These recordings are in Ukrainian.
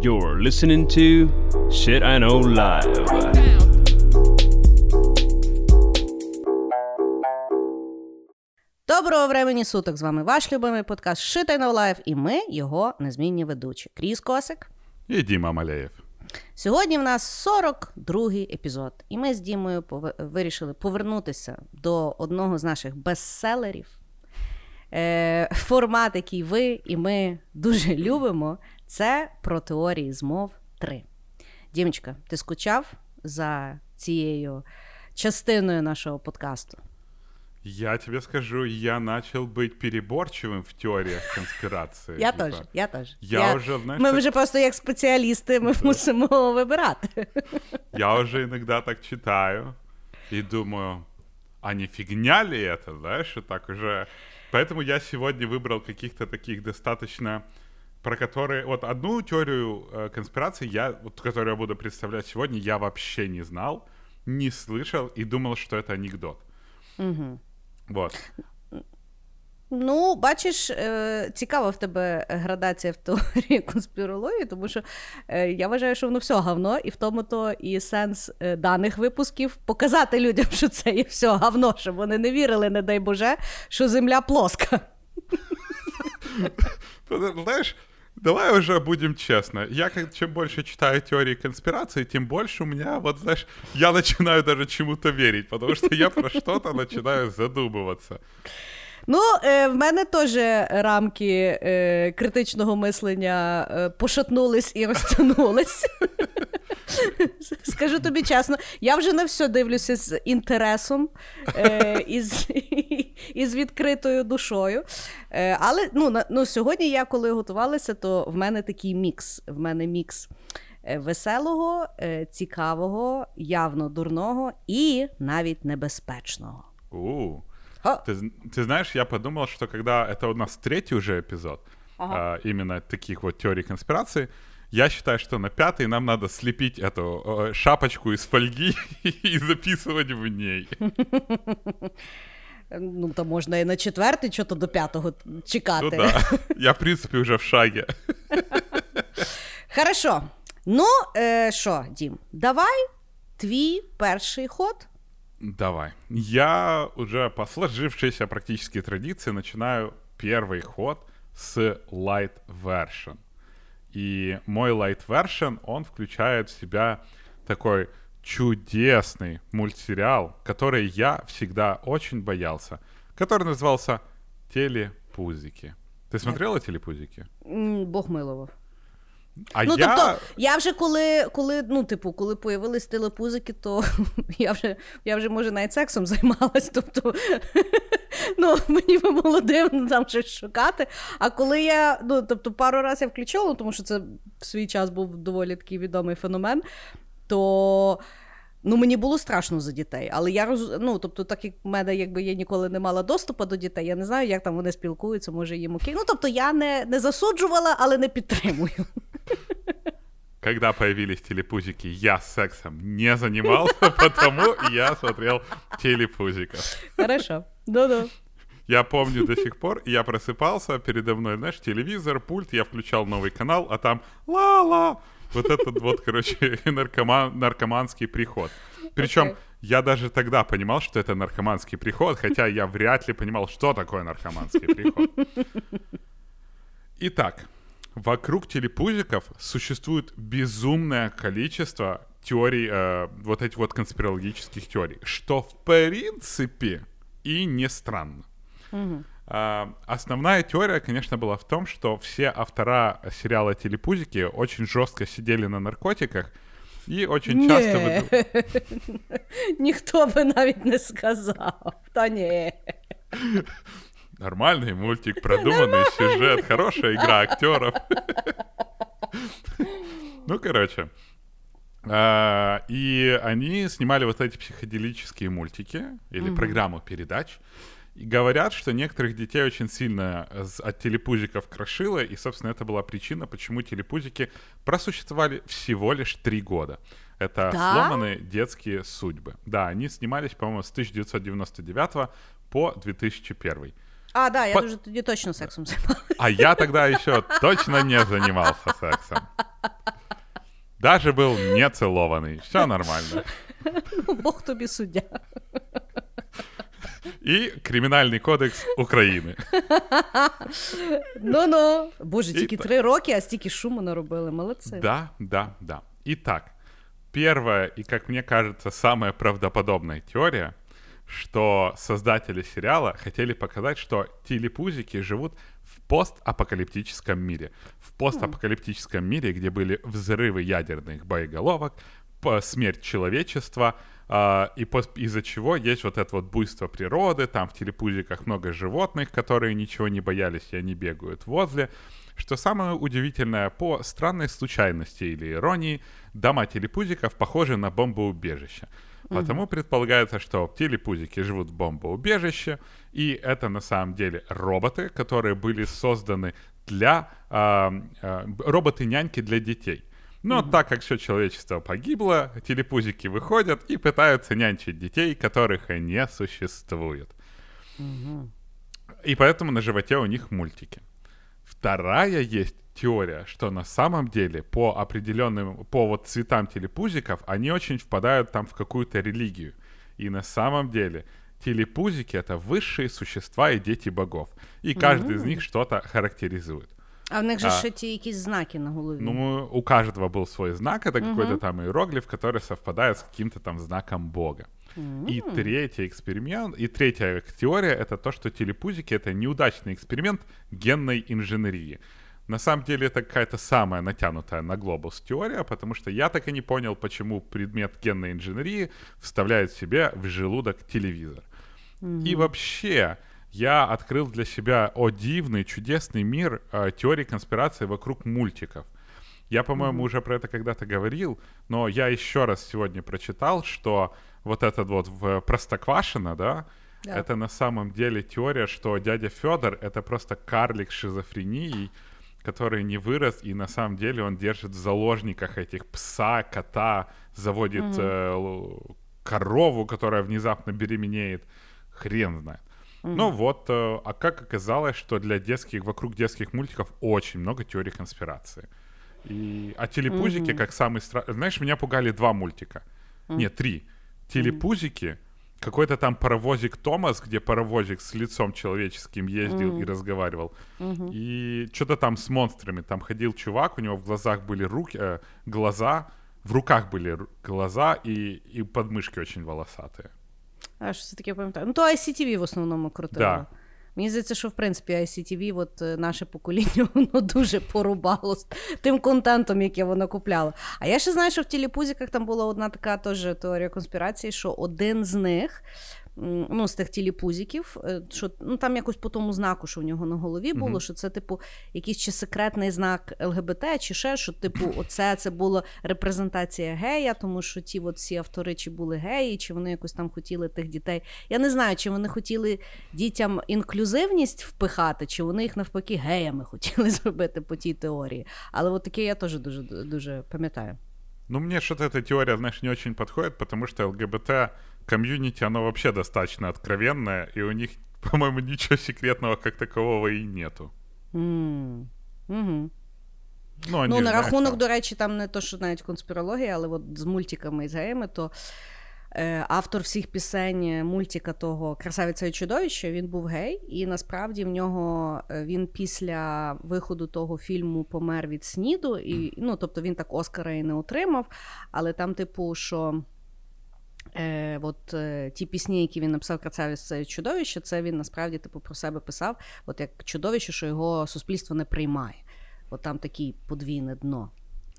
You're listening to Shit I Know Live. Доброго времені суток! З вами ваш любимий подкаст Shit I Know Live і ми його незмінні ведучі. Кріс Косик. І Діма Маляєв. Сьогодні в нас 42-й епізод, і ми з Дімою пов- вирішили повернутися до одного з наших бестселерів. Е, формат, який ви і ми дуже любимо, це про теорії змов 3. Дімочка, ти скучав за цією частиною нашого подкасту? Я тебе скажу, я начал быть переборчивым в теориях конспирации. Я Типа, теж, я теж. Я вже, знаєш, Ми так- вже просто як спеціалісти, ми мусимо вибирати. Я уже иногда так читаю и думаю, а не фигня ли это, знаешь, и так уже... Поэтому я сегодня выбрал каких-то таких достаточно про которые... Вот одну теорию э, конспирации, я, вот, которую я буду представлять сегодня, я вообще не знал, не слышал и думал, что это анекдот. Вот. Ну, бачиш, е, цікава в тебе градація в теорії конспірології, тому що е, я вважаю, що воно все говно, і в тому то і сенс е, даних випусків показати людям, що це є все говно, щоб вони не вірили, не дай Боже, що земля плоска. Ну, Знаешь, давай уже будем честно. Я как чем больше читаю теории конспирации, тем больше у меня, вот знаешь, я начинаю даже чему-то верить, потому что я про что-то начинаю задумываться. Ну, е, в мене теж рамки е, критичного мислення е, пошатнулись і розтягнулись. Скажу тобі чесно, я вже на все дивлюся з інтересом е, і, з, і з відкритою душою. Е, але ну, на, ну, сьогодні я, коли готувалася, то в мене такий мікс. В мене мікс е, веселого, е, цікавого, явно дурного і навіть небезпечного. У, Ха. Ты, з- ты знаешь, я подумал, что когда это у нас третий уже эпизод, а, именно таких вот теорий конспирации, я считаю, что на пятый нам надо слепить эту э, шапочку из фольги и записывать в ней. Ну, то можна і на четвертий, що то до п'ятого чекати. Ну да, я в принципе уже в шаге. Хорошо. Ну, е, що, Дім, давай твій перший ход. Давай. Я уже по сложившейся практически традиции начинаю первый ход с light version. И мой light version, он включает в себя такой чудесный мультсериал, который я всегда очень боялся, который назывался «Телепузики». Ты смотрела «Телепузики»? Бог милував. А Ну, я... тобто, я вже коли, коли, ну, типу, коли появились телепузики, то я вже, я вже, може, навіть сексом займалась. Тобто, ну, мені би було дивно там щось шукати. А коли я, ну, тобто, пару разів я включала, тому що це в свій час був доволі такий відомий феномен, то. Ну, мені було страшно за дітей, але я роз... ну, тобто, так як в мене якби я ніколи не мала доступу до дітей, я не знаю, як там вони спілкуються, може їм окей. Ну, тобто я не, не засуджувала, але не підтримую. Когда появились телепузики, я сексом не занимался, потому я смотрел телепузиков. Хорошо. Да-да. Я помню до сих пор, я просыпался, передо мной, знаешь, телевизор, пульт, я включал новый канал, а там ла-ла, вот этот вот, короче, наркоман, наркоманский приход. Причем Окей. я даже тогда понимал, что это наркоманский приход, хотя я вряд ли понимал, что такое наркоманский приход. Итак, вокруг телепузиков существует безумное количество теорий, э, вот этих вот конспирологических теорий, что в принципе и не странно. А, основная теория, конечно, была в том, что все автора сериала «Телепузики» очень жестко сидели на наркотиках и очень часто... Ні. выду- Ніхто би навіть не сказав. Та ні. Нормальный мультик, продуманный сюжет, хорошая игра актеров. Ну, короче. А, И они снимали вот эти психоделические мультики или программу передач. И говорят, что некоторых детей очень сильно от телепузиков крошило, и, собственно, это была причина, почему телепузики просуществовали всего лишь три года. Это Да? сломанные детские судьбы. Да, они снимались, по-моему, с 1999 по 2001. А, да, я По- дуже тоді точно сексом займалася. А я тогда еще точно не занимался сексом. Даже был не целованный. Все нормально. Ну, Бог тобі суддя. И Криминальный кодекс Украины. Ну-ну. Боже, тільки І так. три роки, а стільки шуму наробили. Молодці. Да, да, да. Итак, первая и, как мне кажется, самая правдоподобная теория, что создатели сериала хотели показать, что телепузики живут в постапокалиптическом мире. В постапокалиптическом мире, где были взрывы ядерных боеголовок, смерть человечества, а, и из-за чего есть вот это вот буйство природы, там в телепузиках много животных, которые ничего не боялись, и они бегают возле. Что самое удивительное, по странной случайности или иронии, дома телепузиков похожи на бомбоубежище. Потому предполагается, что телепузики живут в бомбоубежище, и это на самом деле роботы, которые были созданы для... а, б- роботы-няньки для детей. Но так как все человечество погибло, телепузики выходят и пытаются нянчить детей, которых и не существует. И поэтому на животе у них мультики. Вторая есть теория, что на самом деле по определенным, по вот цветам телепузиков, они очень впадают там в какую-то религию. И на самом деле телепузики — это высшие существа и дети богов. И каждый из них что-то характеризует. А в них же А. ще ті якісь знаки на голові. Ну, у каждого был свой знак, это какой-то там иероглиф, который совпадает с каким-то там знаком бога. И третий эксперимент, и третья теория это то, что телепузики это неудачный эксперимент генной инженерии. На самом деле это какая-то самая натянутая на глобус теория, потому что я так и не понял, почему предмет генной инженерии вставляет себе в желудок телевизор. И вообще, я открыл для себя, о дивный, чудесный мир э, теории конспирации вокруг мультиков. Я, по-моему, уже про это когда-то говорил, но я еще раз сегодня прочитал, что вот этот вот в Простоквашино, да, Да. это на самом деле теория, что дядя Федор это просто карлик с шизофренией, который не вырос, и на самом деле он держит в заложниках этих пса, кота, заводит э, л- корову, которая внезапно беременеет. Хрен знает. Ну вот, э, а как оказалось, что для детских, вокруг детских мультиков очень много теорий конспирации. И, а телепузики, как самый страшный... Знаешь, меня пугали два мультика. Нет, три. Телепузики, какой-то там паровозик Томас, где паровозик с лицом человеческим ездил и разговаривал. И что-то там с монстрами. Там ходил чувак, у него в глазах были руки, э, глаза, в руках были ру- глаза и, и подмышки очень волосатые. А що це таке пам'ятаю? Ну, то ICTV в основному крутило. Да. Мені здається, що в принципі ICTV, от е, наше покоління, воно дуже порубало з тим контентом, яке воно купляло. А я ще знаю, що в тіліпузіках там була одна така теж теорія конспірації, що один з них. Ну, з тих тіліпузиків, е, що ну там якось по тому знаку, що в нього на голові було, що це, типу, якийсь чи секретний знак ЛГБТ, чи ще що, типу, оце це була репрезентація гея, тому що ті от всі автори чи були геї, чи вони якось там хотіли тих дітей. Я не знаю, чи вони хотіли дітям інклюзивність впихати, чи вони їх навпаки геями хотіли зробити по тій теорії. Але от таке я теж дуже дуже пам'ятаю. Ну, мне что-то эта теория, знаешь, не очень подходит, потому что ЛГБТ комьюнити, оно вообще достаточно откровенное, и у них, по-моему, ничего секретного как такового и нету. Mm-hmm. Ну, Ну, на рахунок, там- до речі, там не то, що навіть конспірологія, але от з мультиками і з геями, то автор всіх пісень е, мультика того Красавиця і чудовище, він був гей, і насправді в нього е, він після виходу того фільму помер від сніду, і ну, тобто він так Оскара і не отримав. Але там, типу, що. Е, от е, ті пісні, які він написав і чудовище, це він насправді типу про себе писав, от як чудовище, що його суспільство не приймає. От там таке подвійне дно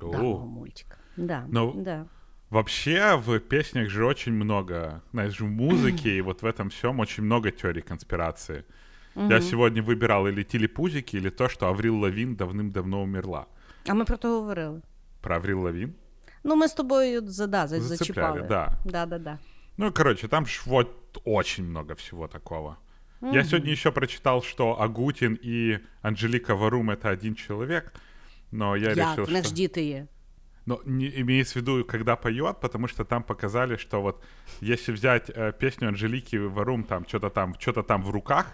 О. даного мультика. Да, Ну, да. Вообще в песнях же очень много, знаешь, в музыке и вот в этом всем очень много теорий конспирации. Я сегодня выбирал или телепузики, или то, что Аврил Лавин давным-давно умерла. А ми про то говорили. Про Аврил Лавин? Ну, ми з тобою за, да, за, Зацепляли, зачіпали. да. Да, да, да. Ну, короче, там ж вот очень много всего такого. Я сегодня еще прочитал, что Агутин и Анжелика Варум это один человек, но я Як? решил, В них ж что... діти є. Но не, имеется в виду, когда поет, потому что там показали, что вот если взять э, песню Анжелики Варум, там что-то там, что-то там в руках,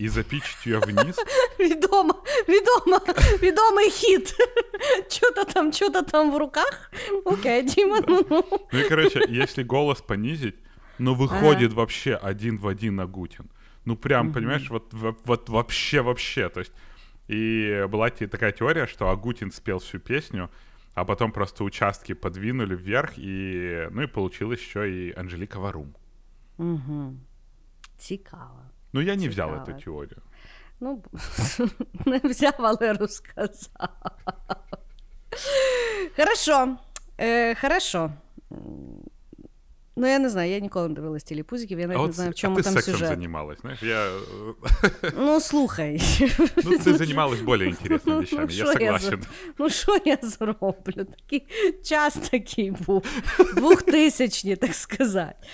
и запичить ее вниз, Відома, відома, відомий хіт. Чого там там что-то там в руках. Окей, Дима, ну, ну. Ну и, короче, если голос понизить, ну выходит вообще один в один на Гутин. Ну прям, понимаешь, вот, вот, вот вообще, вообще. То есть, и была те- такая теория, что Агутин спел всю песню, а потом просто участки подвинули вверх, и, ну и получилось еще и Анжелика Варум. Цікаво. Ну я не взял Цікаво. эту теорию. Ну, не взяв, але розказав. Хорошо. Е, хорошо. Ну, я не знаю, я ніколи не дивилась телепузиків, я навіть а не вот знаю, в с- чому а ты там сексом сюжет. занималась, знаешь? Я... э, Ну, слухай. Ну, ты занималась более интересными вещами, я що я согласен. зро- Ну, що я зроблю? Такий час такий був. Двохтисячні, так сказати.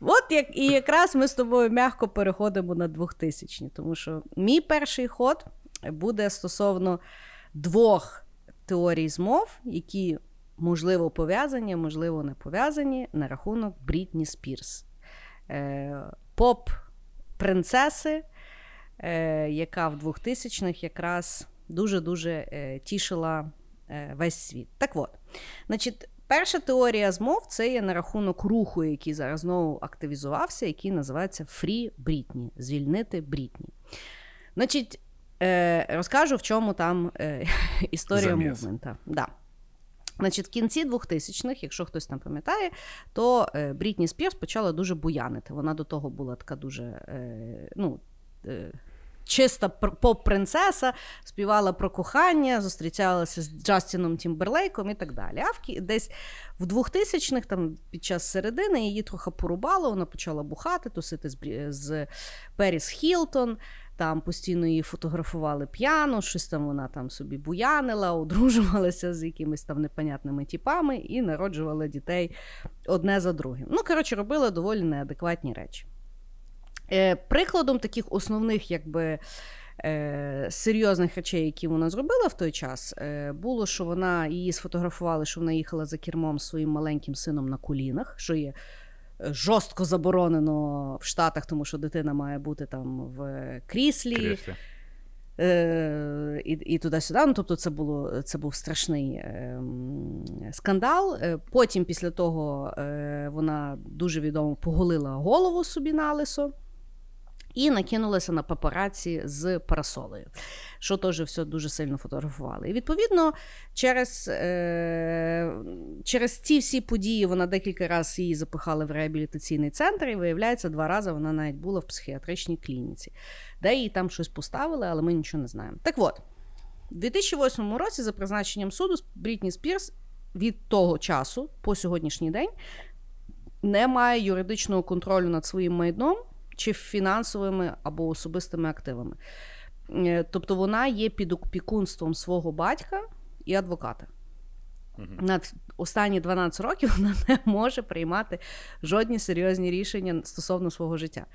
От як, і якраз ми з тобою м'яко переходимо на двохтисячні, тому що мій перший ход буде стосовно двох теорій змов, які можливо пов'язані, можливо, не пов'язані на рахунок Брітні Спірс. Е, поп-принцеси, е, яка в 2000-х якраз дуже-дуже е, тішила весь світ. Так от, значить, перша теорія змов це є на рахунок руху, який зараз знову активізувався, який називається Free Britney, звільнити Брітні. Значить, розкажу, в чому там історія мувмента. Да. Значить, в кінці 2000-х, якщо хтось там пам'ятає, то е, Брітні Спірс почала дуже буянити. Вона до того була така дуже е, ну, е, чиста пр- поп-принцеса, співала про кохання, зустрічалася з Джастіном Тімберлейком і так далі. А в, десь в 2000-х, там під час середини, її трохи порубало, вона почала бухати, тусити з, з Періс Хілтон. Там постійно її фотографували п'яно, щось там вона там собі буянила, одружувалася з якимись там непонятними тіпами і народжувала дітей одне за другим. Ну, коротше, робила доволі неадекватні речі. Е, прикладом таких основних, якби. Е, серйозних речей, які вона зробила в той час, е, було, що вона її сфотографували, що вона їхала за кермом своїм маленьким сином на колінах, що є жорстко заборонено в Штатах, тому що дитина має бути там в кріслі. Кресле. Е, і, і туди-сюди. Ну, тобто, це було це був страшний скандал. Потім, після того, вона дуже відомо поголила голову собі на лисо. І накинулася на папараці з парасолею, що теж все дуже сильно фотографували. І відповідно, через, е, через ці всі події вона декілька разів її запихали в реабілітаційний центр, і виявляється, два рази вона навіть була в психіатричній клініці, де їй там щось поставили, але ми нічого не знаємо. Так от, у 2008 році, за призначенням суду, Брітні Спірс від того часу по сьогоднішній день не має юридичного контролю над своїм майном чи фінансовими або особистими активами. Е, Тобто вона є під опікунством свого батька і адвоката. На останні 12 років вона не може приймати жодні серйозні рішення стосовно свого життя.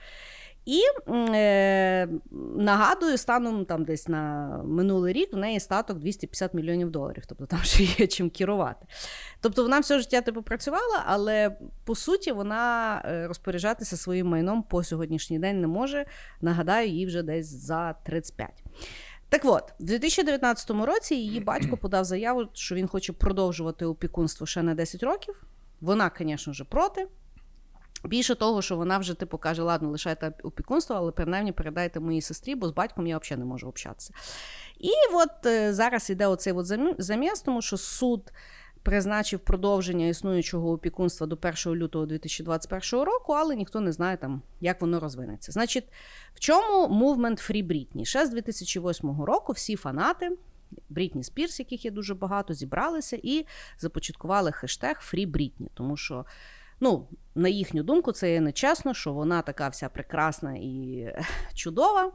І е, нагадую, станом там десь на минулий рік в неї статок 250 мільйонів доларів. Тобто там ще є чим керувати. Тобто вона все життя типу працювала, але по суті вона е, розпоряджатися своїм майном по сьогоднішній день не може. Нагадаю, їй вже десь за 35. Так от, в 2019 році її батько подав заяву, що він хоче продовжувати опікунство ще на 10 років. Вона, звісно ж, проти. Більше того, що вона вже типу каже: ладно, лишайте опікунство, але принаймні передайте моїй сестрі, бо з батьком я взагалі не можу общатися. І от е, зараз іде оцей от замі- заміс, тому що суд призначив продовження існуючого опікунства до 1 лютого 2021 року, але ніхто не знає там, як воно розвинеться. Значить, в чому мувмент Free Britney? Ще з 2008 року всі фанати. Брітні Спірс, яких є дуже багато, зібралися і започаткували хештег Free Britney, тому що Ну, на їхню думку, це є нечесно, що вона така вся прекрасна і чудова,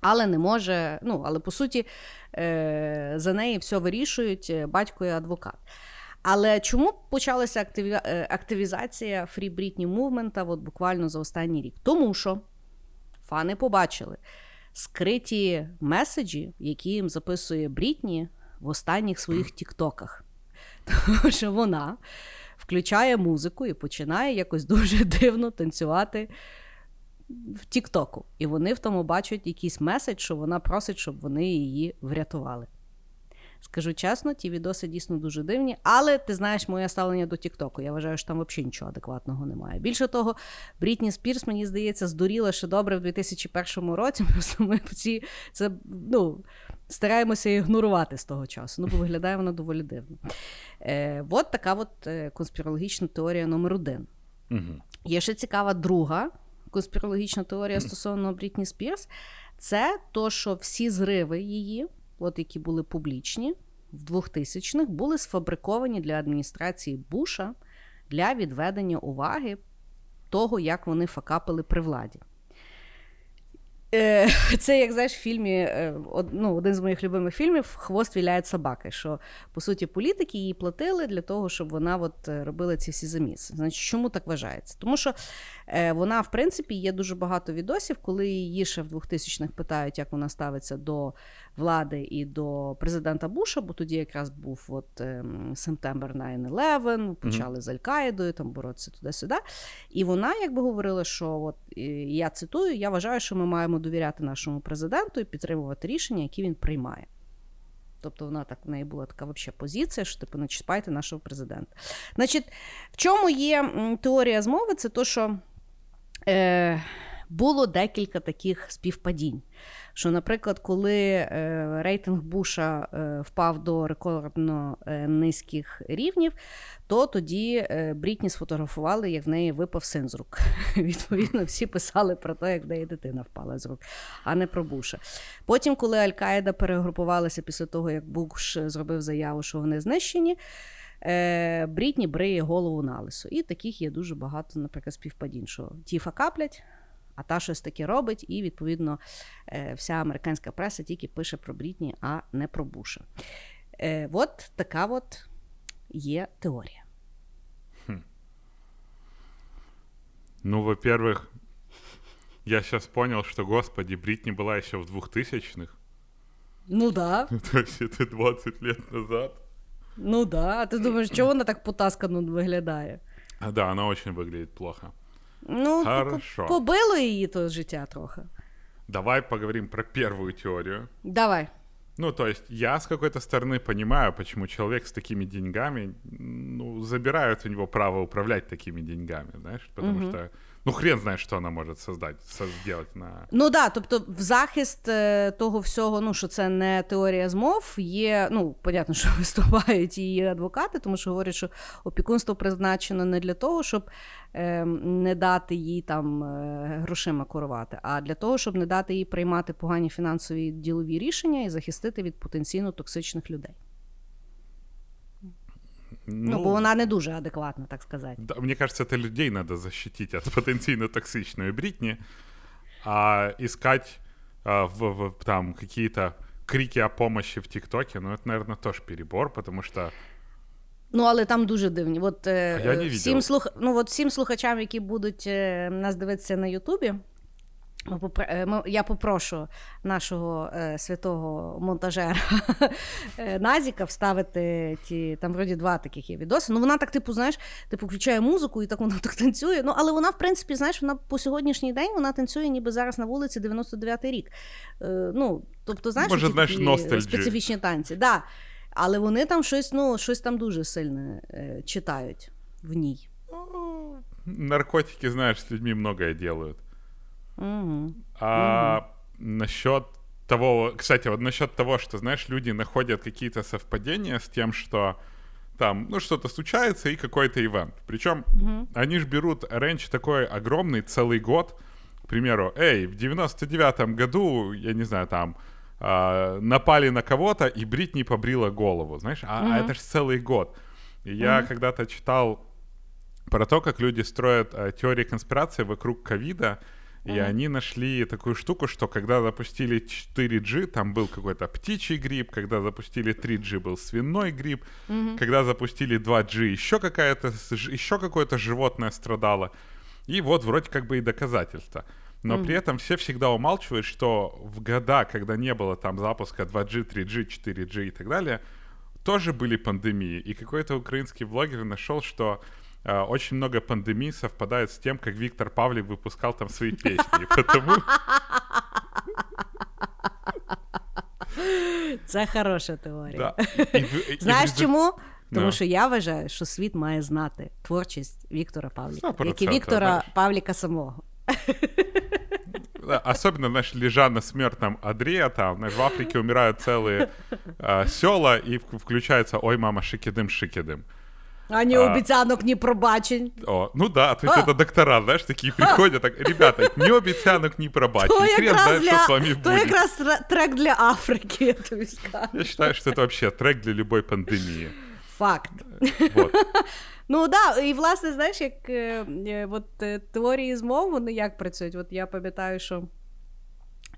але не може. Ну, але по суті, е, за неї все вирішують е, батько і адвокат. Але чому почалася е, активізація Free Britney мувмента от буквально за останній рік? Тому що фани побачили скриті меседжі, які їм записує Брітні в останніх своїх тіктоках. Тому що вона включає музику і починає якось дуже дивно танцювати в Тіктоку. І вони в тому бачать якийсь меседж, що вона просить, щоб вони її врятували. Скажу чесно, ті відоси дійсно дуже дивні. Але ти знаєш моє ставлення до Тіктоку. Я вважаю, що там взагалі нічого адекватного немає. Більше того, Брітні Спірс, мені здається, здуріла ще добре в 2001 році. Просто ми всі це ну, стараємося ігнорувати з того часу. Ну, бо виглядає вона доволі дивно. Е, От така от е, конспірологічна теорія номер один. Угу. Є ще цікава друга конспірологічна теорія стосовно Брітні Спірс. Це то, що всі зриви її, от які були публічні в 2000-х, були сфабриковані для адміністрації Буша для відведення уваги того, як вони факапили при владі. Е, Це, як знаєш, в фільмі е, ну, один з моїх любимих фільмів Хвост віляє собаки. Що по суті політики її платили для того, щоб вона от е, робила ці всі заміси. Значить, чому так вважається? Тому що вона, в принципі, є дуже багато відосів, коли її ще в 2000-х питають, як вона ставиться до влади і до президента Буша, бо тоді якраз був от Сентембер 9-11, почали mm-hmm. з Аль-Каїдою там боротися туди-сюди. І вона якби говорила, що от я цитую: я вважаю, що ми маємо довіряти нашому президенту і підтримувати рішення, які він приймає. Тобто вона так в неї була така взагалі позиція, що типу не чіпайте нашого президента. Значить, в чому є теорія змови? Це то, що е, було декілька таких співпадінь. Що, наприклад, коли е, рейтинг Буша е, впав до рекордно е, низьких рівнів, то тоді Брітні сфотографували, як в неї випав син з рук. Відповідно, всі писали про те, як в неї дитина впала з рук, а не про Буша. Потім, коли Аль-Каїда перегрупувалася після того, як Буш зробив заяву, що вони знищені. Брітні бриє голову на лисо. І таких є дуже багато, наприклад, співпадінь, що ті факаплять, а та щось таке робить, і, відповідно, е, вся американська преса тільки пише про Брітні, а не про Буша. Е, от така от є теорія. Хм. Ну, во-первых, я сейчас понял, что, господи, Бритни была еще в 2000-х. Ну да. То есть это 20 лет назад. Ну да. А ти думаєш, чого вона так потаскано виглядає? А, да, она очень выглядит плохо. Ну, Хорошо. побило її то життя трохи. Давай поговорим про первую теорию. Давай. Ну, то есть я с какой-то стороны понимаю, почему человек с такими деньгами, ну, забирают у него право управлять такими деньгами, знаешь, потому угу. что Ну, хрен знає, що вона може создати, зробити на. Ну да, тобто, в захист е, того всього, ну що це не теорія змов, є. Ну, понятно, що виступають її адвокати, тому що говорять, що опікунство призначено не для того, щоб е, не дати їй там е, грошима керувати, а для того, щоб не дати їй приймати погані фінансові ділові рішення і захистити від потенційно токсичних людей. Ну, ну, бо вона не дуже адекватна, так сказати. Да, мне кажется, это людей надо защитить от потенциально токсичной Бритни, а искать а, в, в, там какие-то крики о помощи в ТикТоке, ну, это, наверное, тоже перебор, потому что Ну, але там дуже дивні. От, е, а я не всім, слух... ну, от всім слухачам, які будуть е, нас дивитися на Ютубі, я попрошу нашого е, святого монтажера е, Назіка вставити ті, там вроді два таких є відоси. Ну вона так, типу, знаєш, типу, включає музику і так вона так танцює. Ну, але вона, в принципі, знаєш, вона по сьогоднішній день вона танцює, ніби зараз на вулиці 99-й рік. Е, ну, тобто, знаєш, Може, знаєш такі специфічні танці. Да. Але вони там щось, ну, щось там дуже сильне е, читають в ній. Наркотики, знаєш, з людьми многое делают. Угу. А угу. насчет того, кстати, вот насчет того, что, знаешь, люди находят какие-то совпадения с тем, что там, ну, что-то случается и какой-то event. Причем угу. они же берут range такой огромный, целый год. К примеру, эй, в 99-м году, я не знаю, там, э, напали на кого-то, и Бритни побрила голову, знаешь, а, а это же целый год. И я когда-то читал про то, как люди строят э, теории конспирации вокруг ковида, и mm-hmm. они нашли такую штуку, что когда запустили 4G, там был какой-то птичий грипп, когда запустили 3G, был свиной грипп, mm-hmm. когда запустили 2G, еще, какая-то, еще какое-то животное страдало. И вот вроде как бы и доказательства. Но mm-hmm. при этом все всегда умалчивают, что в года, когда не было там запуска 2G, 3G, 4G и так далее, тоже были пандемии. И какой-то украинский блогер нашел, что очень много пандемий совпадает с тем, как Виктор Павлик выпускал там свои песни. Потому... Це хороша теорія. Да. І- і- і- і Знаєш в результ- чому? Тому Ну. що я вважаю, що світ має знати творчість Віктора Павліка, Сто як і процентів, Віктора знаєш. Павліка самого. Да, Особенно, знаешь, лежа на смертном одре, там, знаешь, в Африке умирают целые э, села, и в- включается «Ой, мама, шикидым-шикидым». А ні А. обіцянок, ні пробачень. О, ну да, то есть А. это доктора, знаешь, такие приходят, так, ребята, ни обещанок, ни пробачень, То хрен знает, что с для, вами то будет. якраз трек для Африки, я тобі скажу. Я считаю, что это вообще трек для любой пандемии. Факт. Вот. Ну да, і власне, знаєш, як е, е, от, е, теорії змов, вони як працюють? От я пам'ятаю, що.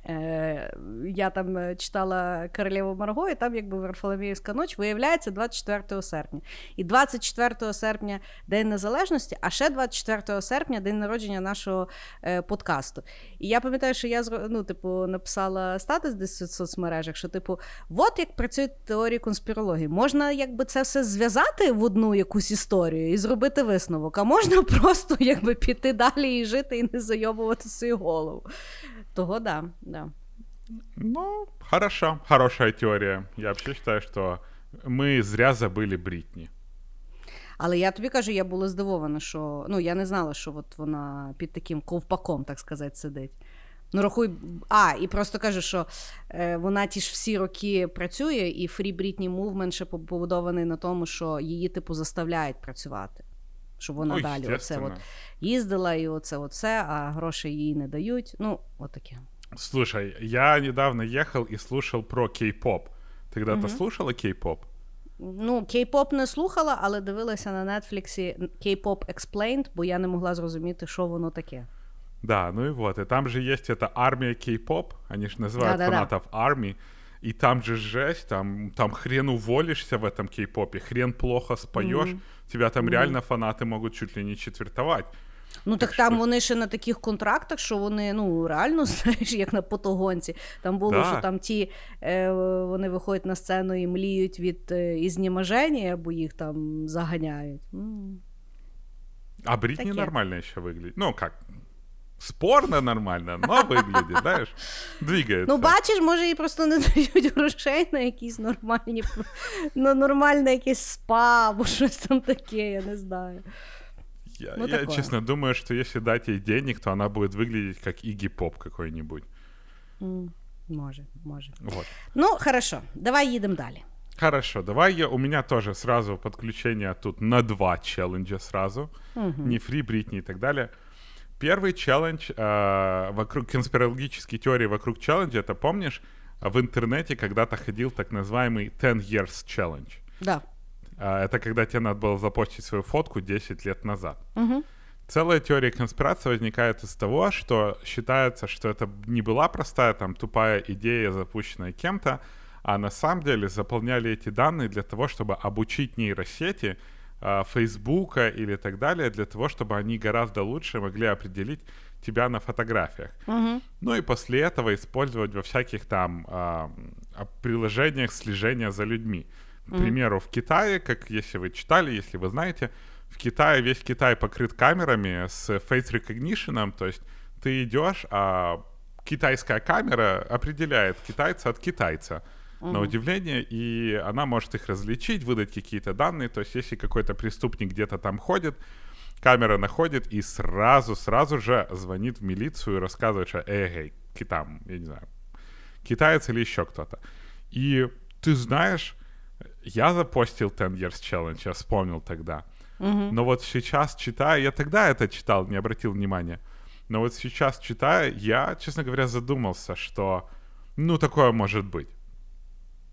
Е, я там е, читала Королеву Марго, і там якби Варфоломіївська ніч виявляється 24 серпня. І 24 серпня День Незалежності, а ще 24 серпня день народження нашого е, подкасту. І я пам'ятаю, що я ну, типу, написала статус десь в соцмережах, що типу, от як працюють теорії конспірології. Можна якби це все зв'язати в одну якусь історію і зробити висновок, а можна просто якби піти далі і жити і не зайобувати свою голову. Того да, да. Ну, хорошо, хорошая теория. Я вообще считаю, что мы зря забыли Бритни. Але я тобі кажу, я була здивована, що ну я не знала, що от вона під таким ковпаком, так сказати, сидить. Ну, рахуй, а, і просто кажу, що е, вона ті ж всі роки працює, і Free Britney Movement ще побудований на тому, що її, типу, заставляють працювати Щоб вона Ну, далі оце естественно. от їздила і оце от все, а грошей їй не дають. Ну, отаке. Слушай, я недавно ехал и слушал про кей-поп. Ты когда-то слушала кей-поп? Ну, кей-поп не слухала, але дивилася на нетфліксі K-pop Explained, бо я не могла зрозуміти, що воно таке. Да, ну и вот. И там же есть эта армия кей-поп. Они же называют Да-да-да. фанатов армии. И там же жесть, там, там хрен уволишься в этом кей-попе, хрен плохо споешь, тебя там реально фанаты могут чуть ли не четвертовать. Ну так Так там що- вони ще на таких контрактах, що вони ну реально знаєш, як на потогонці. Там було, Да. що там ті е, вони виходять на сцену і мліють від е, ізнеможення, або їх там заганяють. М. А Бритни Таке. нормально еще выглядит. Ну, как, спорно нормально, но выглядит, знаешь, двигается. Ну, бачиш, може, їй просто не дають грошей на якісь нормальні на нормальне якесь спа або щось там таке, я не знаю. Я, Ну, я, такое. честно думаю, что если дать ей денег, то она будет выглядеть как Игги Поп какой-нибудь. М, Може, може. Вот. Ну, хорошо, давай їдемо далі. Хорошо, давай я, у меня тоже сразу подключение тут на два челленджа сразу. Не фри, Бритни и так далее. Первый челлендж э, вокруг конспирологические теории вокруг челленджа, это помнишь, в интернете когда-то ходил так называемый 10 years challenge. Да. А, Это когда тебе надо было запостить свою фотку 10 лет назад. Угу. Целая теория конспирации возникает из того, что считается, что это не была простая там тупая идея, запущенная кем-то, а на самом деле заполняли эти данные для того, чтобы обучить нейросети Фейсбука или так далее, для того, чтобы они гораздо лучше могли определить тебя на фотографиях. Угу. Ну и после этого использовать во всяких там а, а, приложениях слежения за людьми. К примеру, в Китае, как если вы читали, если вы знаете, в Китае весь Китай покрыт камерами с face recognition, то есть ты идешь, а китайская камера определяет китайца от китайца. На удивление, и она может их различить, выдать какие-то данные. То есть, если какой-то преступник где-то там ходит, камера находит и сразу, сразу же звонит в милицию и рассказывает, что эй, эй, ки- там, я не знаю, китаец или еще кто-то. И ты знаешь, я запостил 10 Years Challenge, я вспомнил тогда. Но вот сейчас читаю, я тогда это читал, не обратил внимания. Но вот сейчас читая, я, честно говоря, задумался, что, ну, такое может быть.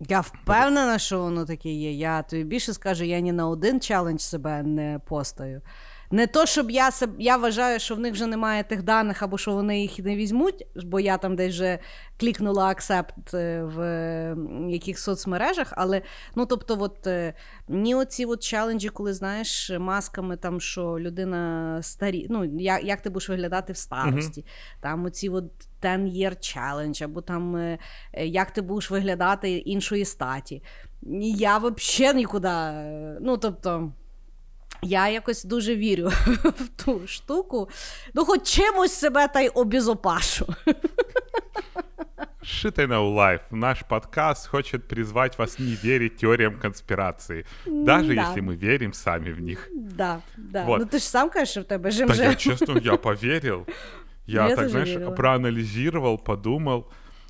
Я впевнена, що воно таке є. Я тобі більше скажу, я ні на один челендж себе не постаю. Не то, щоб я себ... я вважаю, що в них вже немає тих даних, або що вони їх не візьмуть, бо я там десь вже клікнула accept е, в е, яких соцмережах. Але ну тобто, от е, ні оці от челенджі, коли знаєш масками, там що людина старі, ну як, як ти будеш виглядати в старості, там оці от 10 year challenge, або там е, е, як ти будеш виглядати іншої статі. Я взагалі нікуди. Ну, тобто. Я якось дуже вірю в ту штуку. Ну, хоч чимось себе та й обізопашу. Know Life, наш подкаст хочет призвать вас не верить теориям конспирации, даже да. если мы верим сами в них. Да, да. Вот. Ну ти ж сам кажеш, що в тебе жим Да я честно, я поверил. Я, Я так, знаешь, верила. проанализировал, подумал,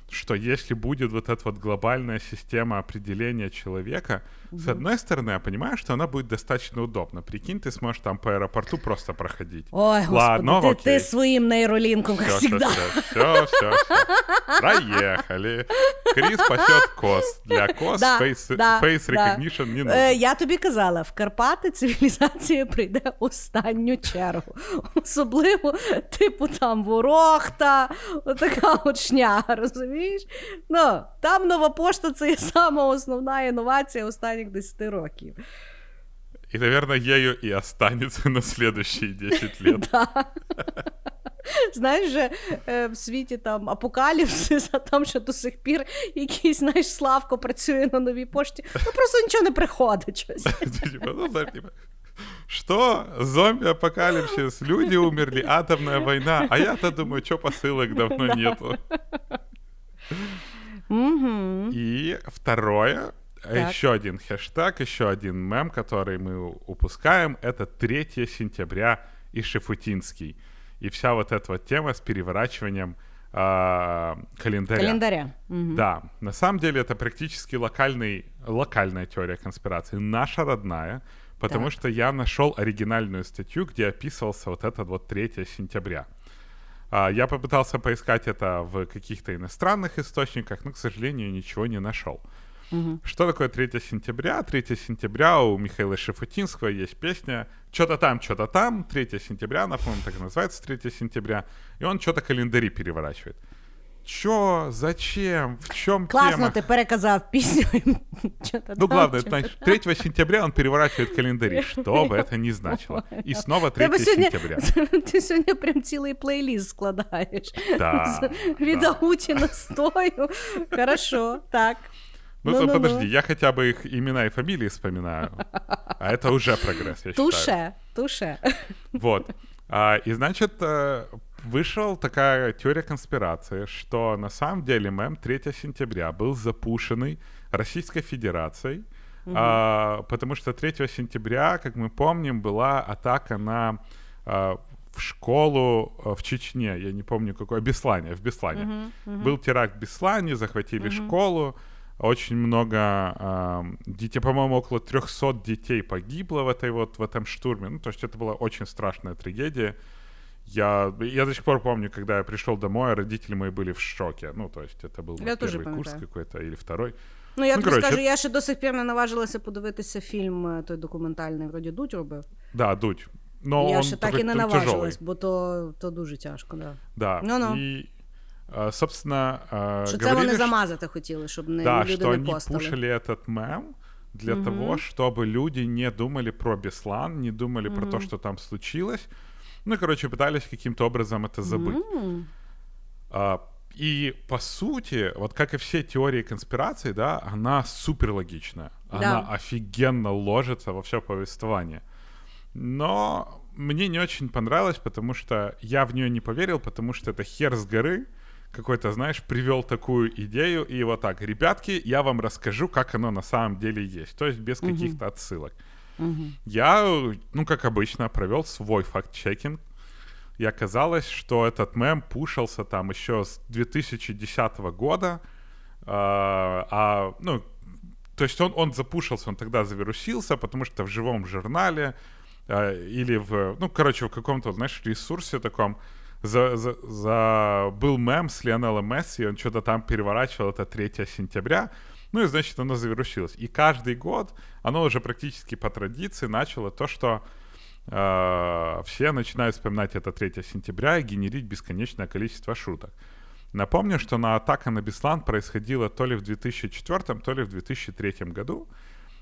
что если будет вот эта вот глобальная система определения человека, с одной стороны, я понимаю, что она будет достаточно удобна. Прикинь, ты сможешь там по аэропорту просто проходить. Ой, господи, Ладно, ти, окей. ти своїм нейролінком, як Все, все, завжди. все, все, все, Проехали. Крис пасет кос. Для кос Да, face, да, face да. recognition не нужен. Е, я тобі казала, в Карпати цивілізація прийде останню чергу. Особливо, типу, там ворохта, отака от шняга, розумієш? Ну, там нова пошта це є сама основна інновація останніх 10 років. И, наверное, ею и останется на следующие 10 лет. Знаєш, вже е, в світі там апокаліпсис, а там ще до сих пір якийсь, знаєш, Славко працює на новій пошті. Ну просто нічого не приходить щось. Типа, ну, знаешь, типа, Что? Зомби-апокалипсис, люди умерли, атомная война. А я-то думаю, что посылок давно нету. Угу. И второе, Так. еще один хэштег, еще один мем, который мы упускаем, это 3 сентября и Шефутинский. И вся вот эта вот тема с переворачиванием а, календаря. Календаря. Мгм. Да, на самом деле это практически локальный, локальная теория конспирации, наша родная, потому Так. что я нашел оригинальную статью, где описывался вот этот вот 3 сентября. А, я попытался поискать это в каких-то иностранных источниках, но, к сожалению, ничего не нашел. Что такое 3 сентября? 3 сентября у Михаила Шефутинского есть песня «Что-то там, что-то там». 3 сентября, напомню, так и называется 3 сентября. И он что-то календари переворачивает. Чё? Зачем? В чем Класно, тема? ти переказав пісню. Чо-то Ну, там, главное, чо-то знаешь, 3 сентября он переворачивает календари, что бы это ни значило. И снова 3 Тебе сьогодні, сентября. ти сьогодні прям цілий плейліст складаєш. Да, З- Від да. Агуті настою. Хорошо, так. Ну, то Ну-ну-ну. подожди, я хотя бы их имена и фамилии вспоминаю. А это уже прогресс, я считаю. Туше, туше. Вот. А, и значит, э, вышел такая теория конспирации, что на самом деле мем 3 сентября был запушенный Российской Федерацией, а, потому что 3 сентября, как мы помним, была атака на а, в школу а, в Чечне, я не помню какой, Беслане, в Беслане. Был теракт в Беслане, захватили школу, очень много а, детей, по-моему, около 300 детей погибло в этой вот в этом штурме. Ну, то есть это была очень страшная трагедия. Я, я до сих пор помню, когда я пришел домой, а родители мои были в шоке. Ну, то есть это был мой Я тоже первый курс пам'ятаю. какой-то или второй. Ну, я Ну, тобі коротше. скажу, я ще до сих пір не наважилася подивитися фільм е, той документальний, вроді Дудь робив. Да, дуть. Но я он ще так такой і не т- наважилась, тяжелый. бо то, то дуже тяжко, да. Да. Ну-ну. И, а, собственно, а, Що це говорили, вони что- замазати хотіли, щоб не, Да, люди что не они постали. пушили этот мем для того, чтобы люди не думали про Беслан, не думали про то, что там случилось. Ну короче, пытались каким-то образом это забыть. М, А, и по сути, вот как и все теории конспирации, да, она супер логичная. Она Да. офигенно ложится во все повествование. Но мне не очень понравилось, потому что я в нее не поверил, потому что это хер с горы какой-то, знаешь, привел такую идею, и вот так, ребятки, я вам расскажу, как оно на самом деле есть. То есть без каких-то отсылок. Я, ну, как обычно, провел свой факт-чекинг, и оказалось, что этот мем пушился там еще с 2010 года, а, а, ну, то есть он, он запушился, он тогда завирусился, потому что в живом журнале а, или в, ну, короче, в каком-то, знаешь, ресурсе таком за, за, за- был мем с Лионелом Месси, он что-то там переворачивал, это 3 сентября, ну и, значит, оно завирусилось. И каждый год оно уже практически по традиции начало то, что э, все начинают вспоминать это 3 сентября и генерить бесконечное количество шуток. Напомню, что на атака на Беслан происходила то ли в 2004, то ли в 2003 году,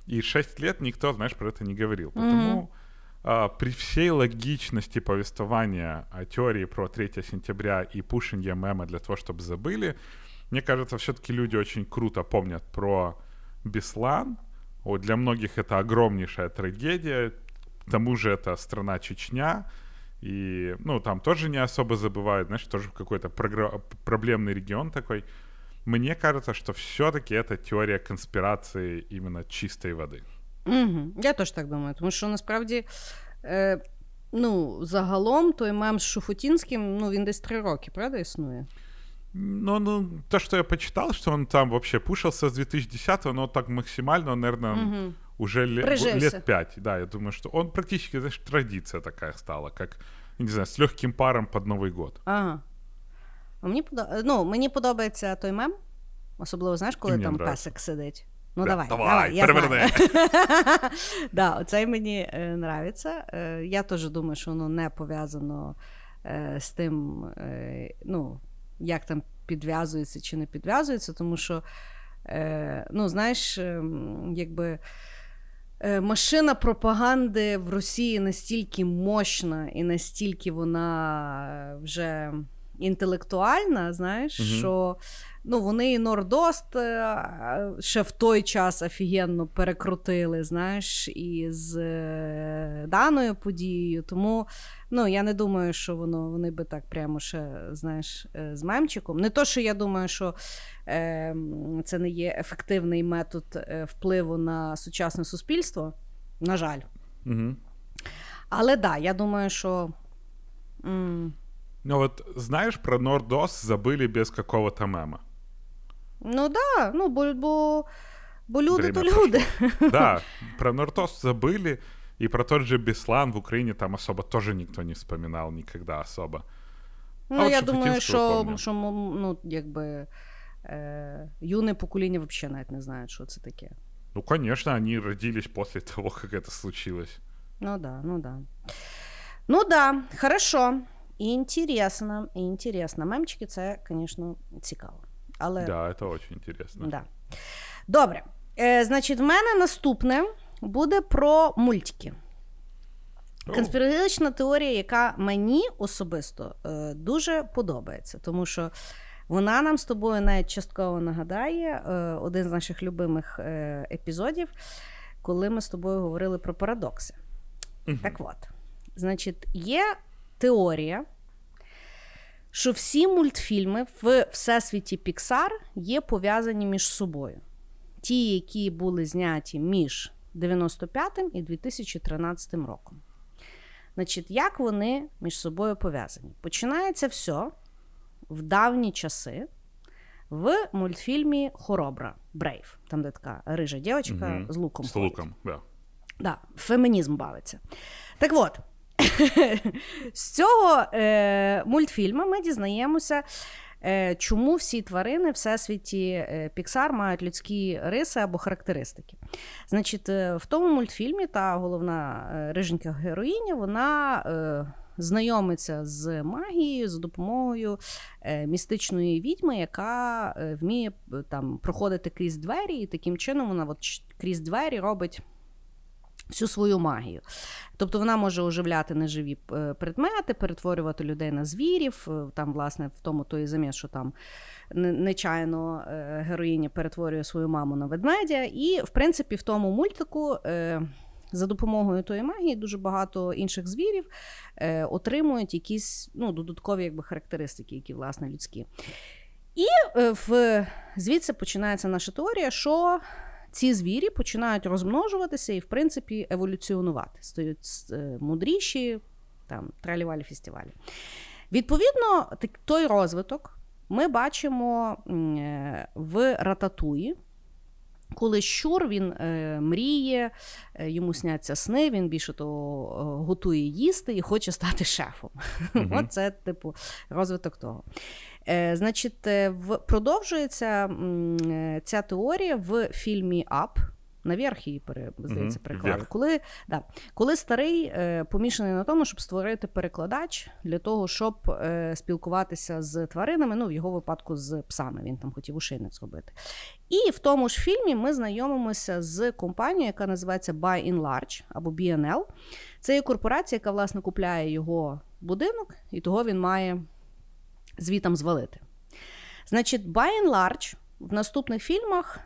и 6 лет никто, знаешь, про это не говорил. Потому а, при всей логичности повествования о теории про 3 сентября и пушинге мема для того, чтобы забыли, мне кажется, все-таки люди очень круто помнят про Беслан. Вот для многих это огромнейшая трагедия. К тому же это страна Чечня. И, ну, там тоже не особо забывают, знаешь, тоже какой-то програ- проблемный регион такой. мне кажется, что все-таки это теория конспирации именно чистой воды. Угу. Я теж так думаю, тому що насправді. Е, Ну, загалом той мем з Шуфутінським, ну, він десь три роки, правда, існує? Ну, ну, то, что я почитал, что он там вообще пушился с 2010-го, но так максимально, наверное, Угу. уже лет, Прижился. лет пять. Да, я думаю, что он практически, знаешь, традиция такая стала, как, не знаю, с легким паром под Новый год. Ага. А Мені, подо... ну, мені подобається той мем, особливо, знаєш, коли мені там нравиться. песик сидить. Ну, Да, давай, давай, давай, я переверни. знаю. да, оцей мені е, нравиться. Е, я теж думаю, що воно не пов'язано е, з тим, е, ну, як там підв'язується чи не підв'язується, тому що, е, ну, знаєш, е, якби. Машина пропаганди в Росії настільки мощна і настільки вона вже інтелектуальна, знаєш, угу. що ну, вони і Нордост е, ще в той час офігенно перекрутили, знаєш, і з е, даною подією. Тому ну, я не думаю, що воно вони би так прямо ще, знаєш, е, з мемчиком. Не то, що я думаю, що е, це не є ефективний метод впливу на сучасне суспільство. На жаль. Мгм. Але да, я думаю, що. м, Ну вот, знаешь, про Нордос забыли без какого-то мема. Ну да, ну бо, бо, бо люди Время то люди. Да, про Нордос забыли, и про тот же Беслан в Украине там особо тоже никто не вспоминал никогда особо. Ну, от я думаю, що, що ну, якби, е, юне покоління взагалі навіть не знають, що це таке. Ну, конечно, они родились после того, как это случилось. Ну да, ну да. Ну да, хорошо. Інтересно, інтересно. Мемчики це, звісно, цікаво. Але Да, это очень интересно. Да. Добре. Е, значить, в мене наступне буде про мультики. Конспірологічна теорія, яка мені особисто е, дуже подобається, тому що вона нам з тобою навіть частково нагадає е, один з наших любимих е, епізодів, коли ми з тобою говорили про парадокси. мгм. Так от, значить, є теорія, що всі мультфільми в всесвіті Pixar є пов'язані між собою. Ті, які були зняті між 95 і 2013 роком. Значить, як вони між собою пов'язані? Починається все в давні часи в мультфільмі Хоробра Брейв. Там, де така рижа дівчинка Мгм. з луком. Ходить. луком, да. Да, фемінізм бавиться. Так от, з цього е, мультфільму ми дізнаємося, е, чому всі тварини в всесвіті е, Pixar мають людські риси або характеристики. Значить, е, в тому мультфільмі та головна е, риженька героїня, вона. Е, Знайомиться з магією за допомогою містичної відьми, яка вміє там проходити крізь двері, і таким чином вона от, крізь двері робить всю свою магію. Тобто вона може оживляти неживі е, предмети, перетворювати людей на звірів. Е, Там, власне, в тому той заміс, що там нечайно е, героїня перетворює свою маму на ведмедя. І, в принципі, в тому мультику. За допомогою тої магії дуже багато інших звірів е, отримують якісь ну, додаткові якби, характеристики, які власне людські. І е, в, звідси починається наша теорія, що ці звірі починають розмножуватися і, в принципі, еволюціонувати, стають е, мудріші, там, тралівалі фестивалі. Відповідно, той розвиток ми бачимо е, в рататуї. Коли щур він е, мріє, е, йому сняться сни, він більше того готує їсти і хоче стати шефом. Мгм. От це, типу, розвиток того. Е, значить, е, продовжується е, ця теорія в фільмі Up. Наверх її здається, переклали. Коли, да, коли старий е, помішаний на тому, щоб створити перекладач для того, щоб е, спілкуватися з тваринами, ну, в його випадку з псами, він там хотів ушийник зробити. І в тому ж фільмі ми знайомимося з компанією, яка називається Buy in Large або BNL. Це є корпорація, яка власне купляє його будинок, і того він має звітом звалити. Значить, By and Large в наступних фільмах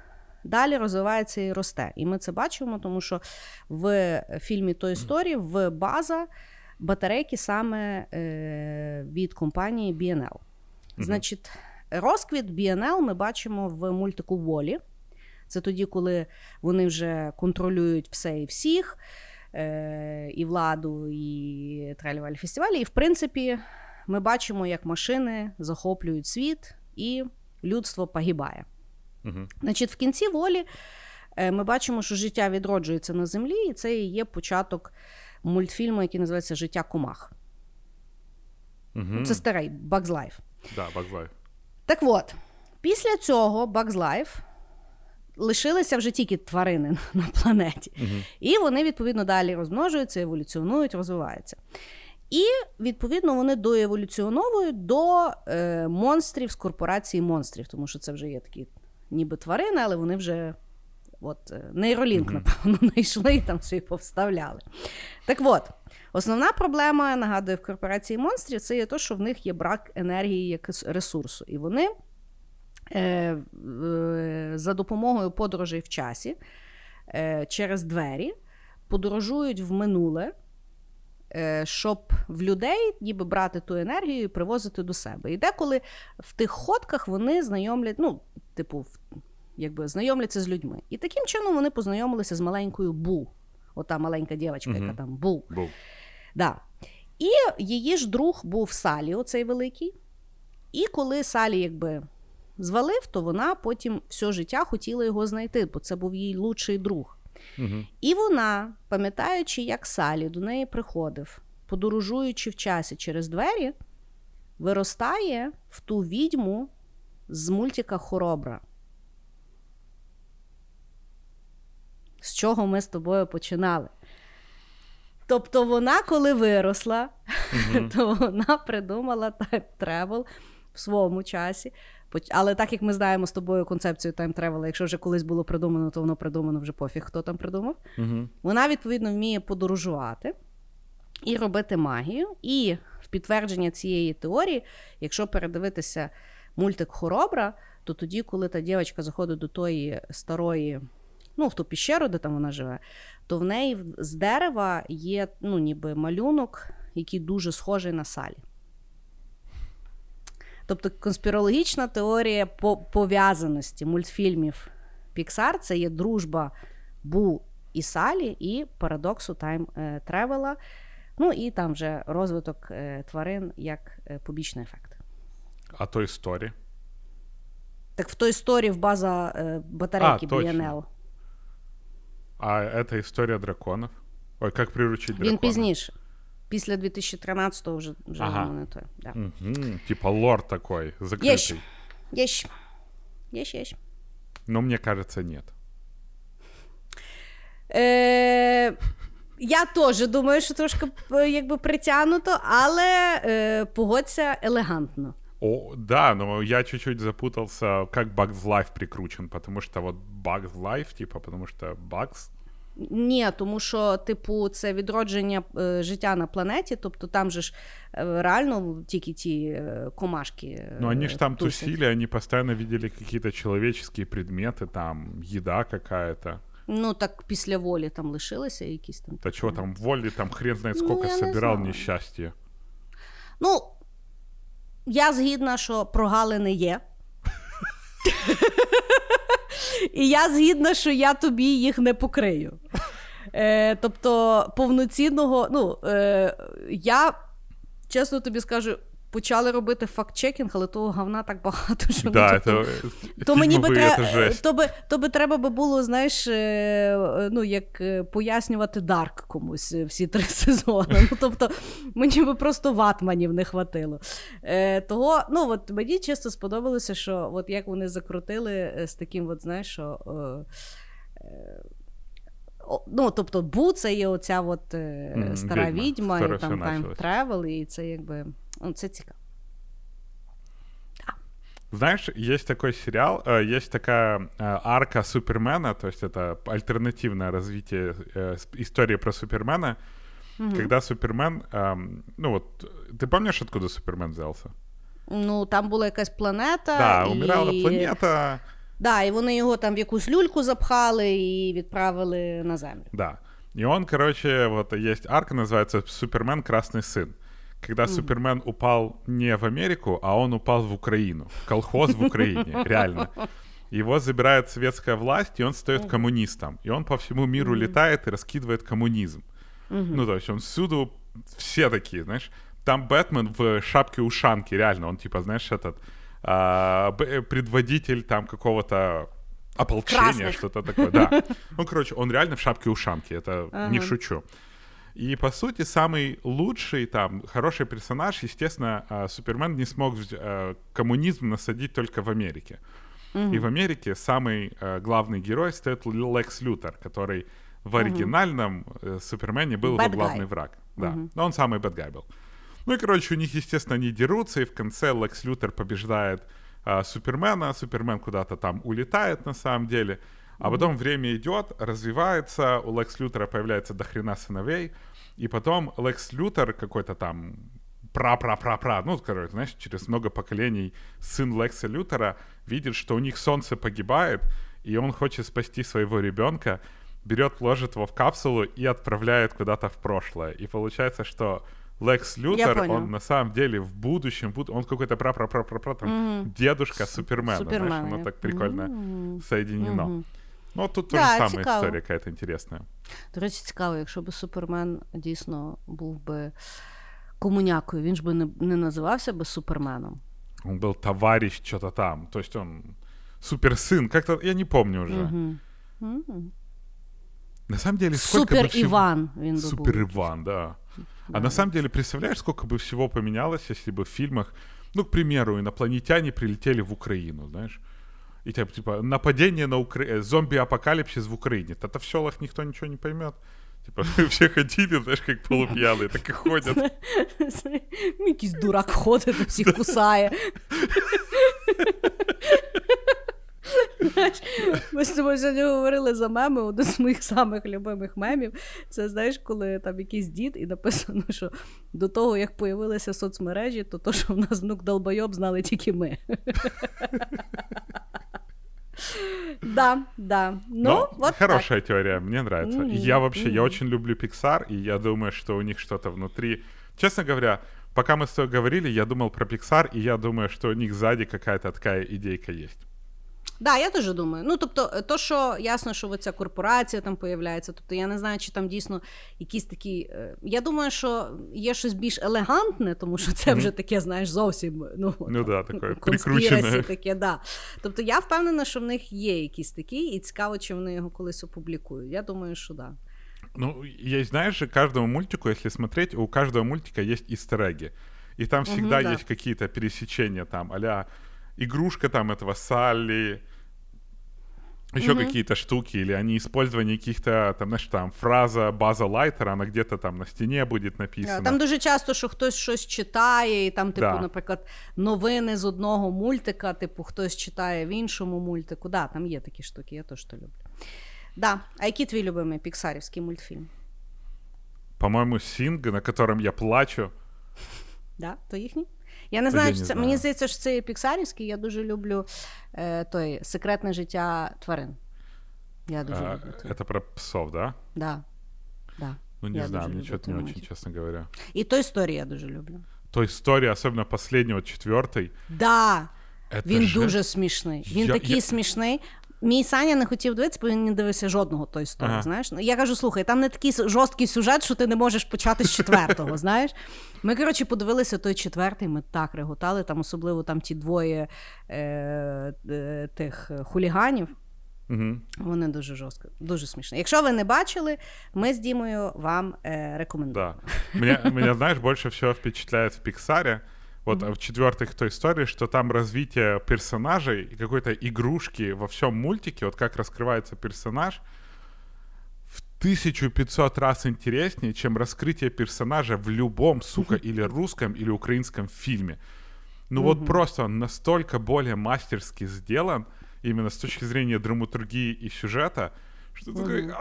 далі розвивається і росте. І ми це бачимо, тому що в фільмі Той Story в база батарейки саме е, від компанії BNL. Значить, розквіт BNL ми бачимо в мультику Волі. Це тоді, коли вони вже контролюють все і всіх, е, і владу, і тралівалі фестивалі. І, в принципі, ми бачимо, як машини захоплюють світ, і людство погибає. Угу. Значить, в кінці волі е, ми бачимо, що життя відроджується на землі, і це і є початок мультфільму, який називається Життя комах. Угу. Це старий Bugs Life. Да, Bugs Life. Так от, після цього Bugs Life лишилися вже тільки тварини на планеті. Угу. І вони, відповідно, далі розмножуються, еволюціонують, розвиваються. І, відповідно, вони доеволюціоновують до е, монстрів з корпорації монстрів, тому що це вже є такі ніби тварини, але вони вже от, нейролінк, напевно, знайшли і там все і повставляли. Так от, основна проблема, нагадую, в корпорації монстрів це є те, що в них є брак енергії як ресурсу. І вони е, е, за допомогою подорожей в часі е, через двері подорожують в минуле, щоб в людей ніби брати ту енергію і привозити до себе. І деколи в тих ходках вони знайомлять, ну, типу, якби знайомляться з людьми. І таким чином вони познайомилися з маленькою Бу. Ота маленька дівчинка, Мгм. яка там Бу. Був. Да. І її ж друг був Салі, оцей великий. І коли Салі якби звалив, то вона потім все життя хотіла його знайти, бо це був її лучший друг. Угу. І вона, пам'ятаючи, як Салі до неї приходив, подорожуючи в часі через двері, виростає в ту відьму з мультика Хоробра. З чого ми з тобою починали? Тобто вона, коли виросла, то вона придумала time travel в своєму часі. Але так як ми знаємо з тобою концепцію time travel а, якщо вже колись було придумано, то воно придумано вже пофіг, хто там придумав. Угу. Вона, відповідно, вміє подорожувати і робити магію. І в підтвердження цієї теорії, якщо передивитися мультик Хоробра, то тоді, коли та дівчинка заходить до тої старої, ну, в ту піщеру, де там вона живе, то в неї з дерева є ну, ніби малюнок, який дуже схожий на салі. Тобто конспірологічна теорія по- пов'язаності мультфільмів Pixar це є дружба Бу і Салі, і парадоксу тайм тревела. Ну і там вже розвиток е, тварин як е, побічний ефект. А той сторі. Так в той історії в база е, батарейки. BNL. А это история драконов. Ой, как приручить дракона. Він пізніше. Після 2013-го вже, вже Ага. не той. Да. Мгм. Типа лор такой, закрытый. Есть. Єщ. Єщ, єщ. Но мне кажется, нет. Е, я теж думаю, що трошки е, якби притягнуто, але е, погодься елегантно. О, да, но я чуть-чуть запутался, как Bugs Life прикручен, потому что вот Bugs Life, типа, потому что Bugs... Ні, тому що, типу, це відродження е, життя на планеті, тобто там же ж е, реально тільки ті е, комашки. е, Ну, они же там тусять. тусили, они постоянно видели какие-то человеческие предметы, там, еда какая-то. Ну, так після волі там лишилися якісь там. Да чего там, воли там хрен знает Ну, сколько я не собирал знаю. несчастье. Ну, я згідна, що прогалини є. І я згідна, що я тобі їх не покрию. Е, тобто, повноцінного, ну, е, я, чесно тобі скажу, почали робити факт-чекінг, але того говна так багато, що Да, ну, тобто, это... то мені би фильмовые, треба, это жесть. то би, то би треба би було, знаєш, е, е, ну, як е, пояснювати Дарк комусь е, всі три сезони. Ну, тобто, мені би просто ватманів не хватило. Е, того, ну, от мені чисто сподобалося, що от як вони закрутили е, з таким, от, знаєш, що. Е, е, о, Ну, тобто, Бу це є оця от, е, Мгм, стара відьма, відьма, з і якої там все тайм почалось. тревел, і це якби. Ну, це цікаво. Знаешь, есть такой сериал, э, есть такая э, арка Супермена, то есть это альтернативное развитие э, с- истории про Супермена, когда Супермен, эм, ну вот, ты помнишь, откуда Супермен взялся? Ну, там була якась планета. да, і... умирала планета, Да, і вони його там в якусь люльку запхали і відправили на землю. да. И он, короче, вот есть арка, называется Супермен Красный Сын, Когда Супермен упал не в Америку, а он упал в Украину, в колхоз в Украине, реально. Его забирает советская власть, и он стает коммунистом. И он по всему миру летает и раскидывает коммунизм. Ну, то есть он всюду, все такие, знаешь. Там Бэтмен в шапке-ушанке, реально. Он типа, знаешь, этот а, б- предводитель там какого-то ополчения, Красных. что-то такое, да. Ну, короче, он реально в шапке-ушанке, это не шучу. И, по сути, самый лучший там, хороший персонаж, естественно, а, Супермен не смог э, коммунизм насадить только в Америке. И в Америке самый э, главный герой стоит Лекс Лютер, который в оригинальном э, Супермене был Bad его главный guy. враг. Да, но он самый guy был. Ну и, короче, у них, естественно, они дерутся, и в конце Лекс Лютер побеждает а, Супермена, Супермен куда-то там улетает на самом деле, а потом время идет, развивается, у Лекс Лютера появляется дохрена сыновей, и потом Лекс Лютер какой-то там пра-пра-пра-пра, ну, короче, знаешь, через много поколений сын Лекса Лютера видит, что у них солнце погибает, и он хочет спасти своего ребенка, берет, ложит его в капсулу и отправляет куда-то в прошлое. И получается, что Лекс Лютер, он на самом деле в будущем, буд- он какой-то пра пра пра пра пра там дедушка Супермена, Супермена, знаешь, оно так прикольно соединено. Ну, тут Да, тоже самая цікаво. история какая-то интересная. До речі, цікаво, якщо б Супермен дійсно був би комунякою, він ж би не, не називався би Суперменом. Он был товарищ что-то там, то есть он суперсын, как-то, я не помню уже. На самом деле, сколько бы Супер всего- Іван він би Супер був. Иван, да. А на самом деле, представляешь, сколько бы всего поменялось, если бы в фильмах, ну, к примеру, инопланетяне прилетели в Украину, знаешь? И типа, типа нападение на Украину, зомби-апокалипсис в Украине. Тогда в селах никто ничего не поймет. Типа, все ходили, знаешь, как полупьяные, так и ходят. Микис дурак ходит, всех кусає. Знаєш, Ми з тобою сьогодні говорили за меми. Один з моїх самих любимих мемів. Це знаєш, коли там якийсь дід, і написано, що до того, як появилися соцмережі, то то, що в нас внук долбойоб, знали тільки ми. Да, да. Ну, Но вот хорошая теория, мне нравится. И я Мгм, вообще, я мгм. очень люблю Pixar, и я думаю, что у них что-то внутри. Честно говоря, пока мы с тобой говорили, я думал про Pixar, и я думаю, что у них сзади какая-то такая идейка есть. Да, я теж думаю. Ну, тобто, е, то, що ясно, що ця корпорація там появляється, тобто я не знаю, чи там дійсно якісь такі. е, Я думаю, що є щось більш елегантне, тому що це вже таке, знаєш, зовсім ну, Ну да, таке прикручене. таке, да. Тобто я впевнена, що в них є якісь такі, і цікаво, чи вони його колись опублікують. Я думаю, що да. Ну, есть, знаешь же, каждому мультику, если смотреть, у каждого мультика есть истереги. И там всегда да. есть какие-то пересечения там, а игрушка там этого Салли, еще какие-то штуки, или они использование каких-то, там, знаешь, там, фраза база лайтера, она где-то там на стене будет написана. Там дуже часто, що хтось щось читає, і там, типу, Да. наприклад, новини з одного мультика, типу, хтось читає в іншому мультику. Да, там є такі штуки, я теж то люблю. Да. А який твій любимий піксарівський мультфільм? По-моему, Синг, на котором я плачу. Да? То їхній? Я не Я знаю, не чи це, мені здається, що це є піксарівський. Я дуже люблю е, той секретне життя тварин. Я дуже А, люблю. той. это про псов, да? Да. Да. Ну, не Я знаю, мне что-то не очень, чесно честно говоря. І той історію я дуже люблю. То история, особенно последнего, четвертой. Да. Это Він же- дуже смішний. Він Я- такий я- смішний. Мій Саня не хотів дивитися, бо він не дивився жодного той історії. Ага. Знаєш? Ну, Я кажу: слухай, там не такий жорсткий сюжет, що ти не можеш почати з четвертого. знаєш? Ми, коротше, подивилися той четвертий, ми так реготали, там особливо там ті двоє е, е, тих хуліганів. Мгм. Вони дуже жорстко, дуже смішні. Якщо ви не бачили, ми з Дімою вам е, рекомендуємо. Да. Меня, меня, знаешь, больше всего впечатляет в Пиксаре, вот в четвертых той истории, что там развитие персонажей и какой-то игрушки во всем мультике, вот как раскрывается персонаж, в 1500 раз интереснее, чем раскрытие персонажа в любом, сука, или русском, или украинском фильме. Ну вот просто он настолько более мастерски сделан, именно с точки зрения драматургии и сюжета, что такой...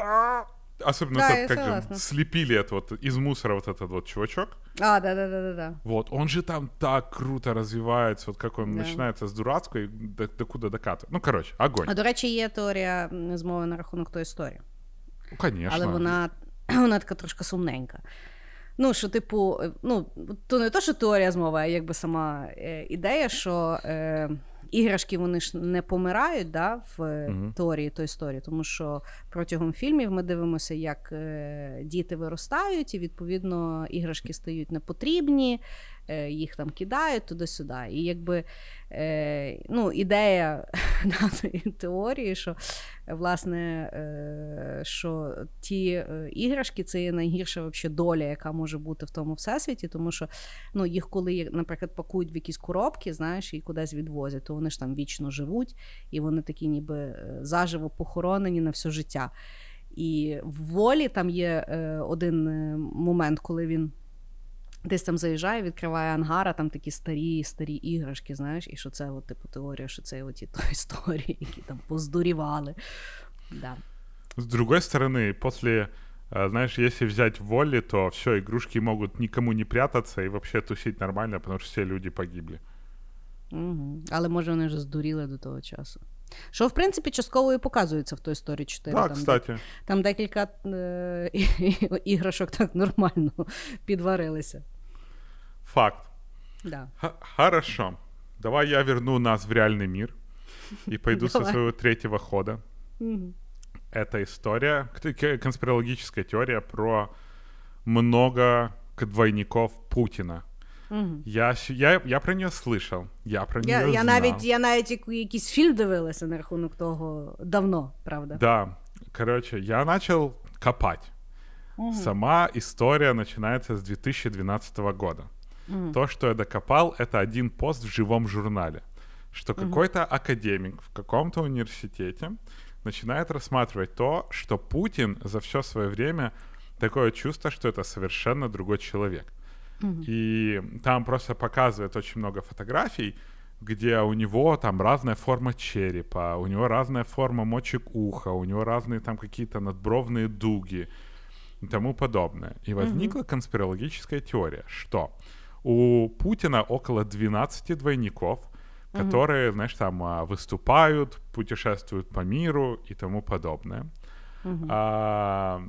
«А-а-а». Особенно Да, тот, я как же согласна. слепили это вот из мусора вот этот вот чувачок. А, да, да, да, да, да. Вот, он же там так круто развивается, вот как он Да. начинается с дурацкой, до, до куда докатывает. Ну, короче, огонь. А до речі, є теорія м, змови на рахунок тої історії. Ну, конечно. Але вона, вона така трошки сумненька. Ну, що, типу, е, ну, то не то, що теорія змови, а якби сама е, ідея, що е, іграшки вони ж не помирають да, в Мгм. теорії той історії, тому що протягом фільмів ми дивимося, як е, діти виростають, і відповідно іграшки стають непотрібні, їх там кидають туди-сюди. І якби е, ну, ідея даної теорії, що е, власне, е, що ті е, іграшки це є найгірша вообще доля, яка може бути в тому всесвіті, тому що ну, їх, коли, наприклад, пакують в якісь коробки, знаєш, і кудись відвозять, то вони ж там вічно живуть, і вони такі ніби е, заживо похоронені на все життя. І в волі там є е, один е, момент, коли він. Десь там заїжджає, відкриває ангар, а там такі старі, старі іграшки, знаєш, і що це, от, типу, теорія, що це оті то історії, які там поздурівали. Да. С другой стороны, после, э, знаешь, если взять воли, то все, игрушки могут никому не прятаться и вообще тусить нормально, потому что все люди погибли. Угу. Але може вони вже здуріли до того часу. Що, в принципі, частково і показується в той історії 4. Да, там, кстати. там декілька е- іграшок так нормально підварилися. Факт. Да. Х- хорошо. Давай я верну нас в реальный мир и пойду со Давай. своего третьего хода. Мгм. Это история, к- к- конспирологическая теория про много к- двойников Путина. Мгм. Я, щ- я, я про нее слышал, я про Я, нее я, знал. навіть, я навіть яку- якийсь фільм дивилася на рахунок того давно, правда? Да, короче, я начал копать. Сама история начинается с 2012 года. То, что я докопал, это один пост в живом журнале, что какой-то академик в каком-то университете начинает рассматривать то, что Путин за все свое время такое чувство, что это совершенно другой человек. И там просто показывает очень много фотографий, где у него там разная форма черепа, у него разная форма мочек уха, у него разные там какие-то надбровные дуги и тому подобное. И возникла конспирологическая теория, что у Путина около 12 двойников, которые, знаешь, там а, выступают, путешествуют по миру и тому подобное. А,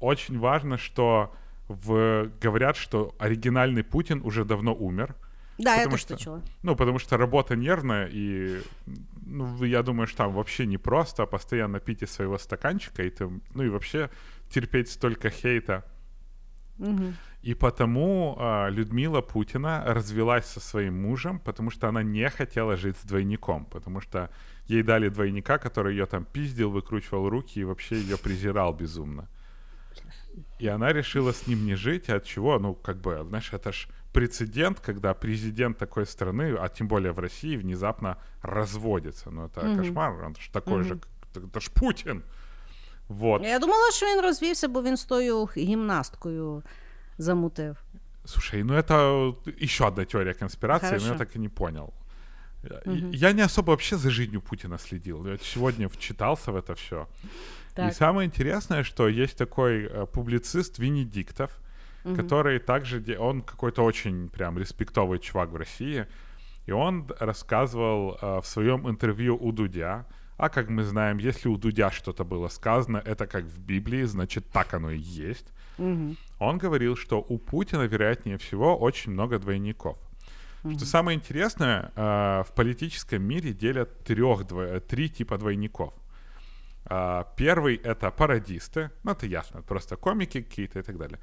очень важно, что в... говорят, что оригинальный Путин уже давно умер. Да, я Потому що- це чула. Ну, потому что работа нервная, и ну, я думаю, что там вообще не просто постоянно пить из своего стаканчика, и ты, ну и вообще терпеть столько хейта. Мгм. И потому а, Людмила Путина развелась со своим мужем, потому что она не хотела жить с двойником, потому что ей дали двойника, который ее там пиздил, выкручивал руки и вообще ее презирал безумно. И она решила с ним не жить, от чего, ну, как бы, знаешь, это ж прецедент, когда президент такой страны, а тем более в России, внезапно разводится. Ну, это кошмар, он ж такой же, как- это ж Путин. Вот. Я думала, що він розвівся, бо він з тою гімнасткою замутив. Слушай, ну это еще одна теория конспирации, но я Хорошо. так и не понял. Я- Я не особо вообще за жизнью Путина следил. Я сегодня вчитался в это все. И Так. самое интересное, что есть такой э, публицист Венедиктов, который также, он какой-то очень прям респектовый чувак в России, и он рассказывал э, в своем интервью у Дудя, а как мы знаем, если у Дудя что-то было сказано, это как в Библии, значит так оно и есть. Он говорил, что у Путина, вероятнее всего, очень много двойников. Что самое интересное, э, в политическом мире делят трех, э, три типа двойников. А, Первый — это пародисты, ну это ясно, просто комики какие-то и так далее.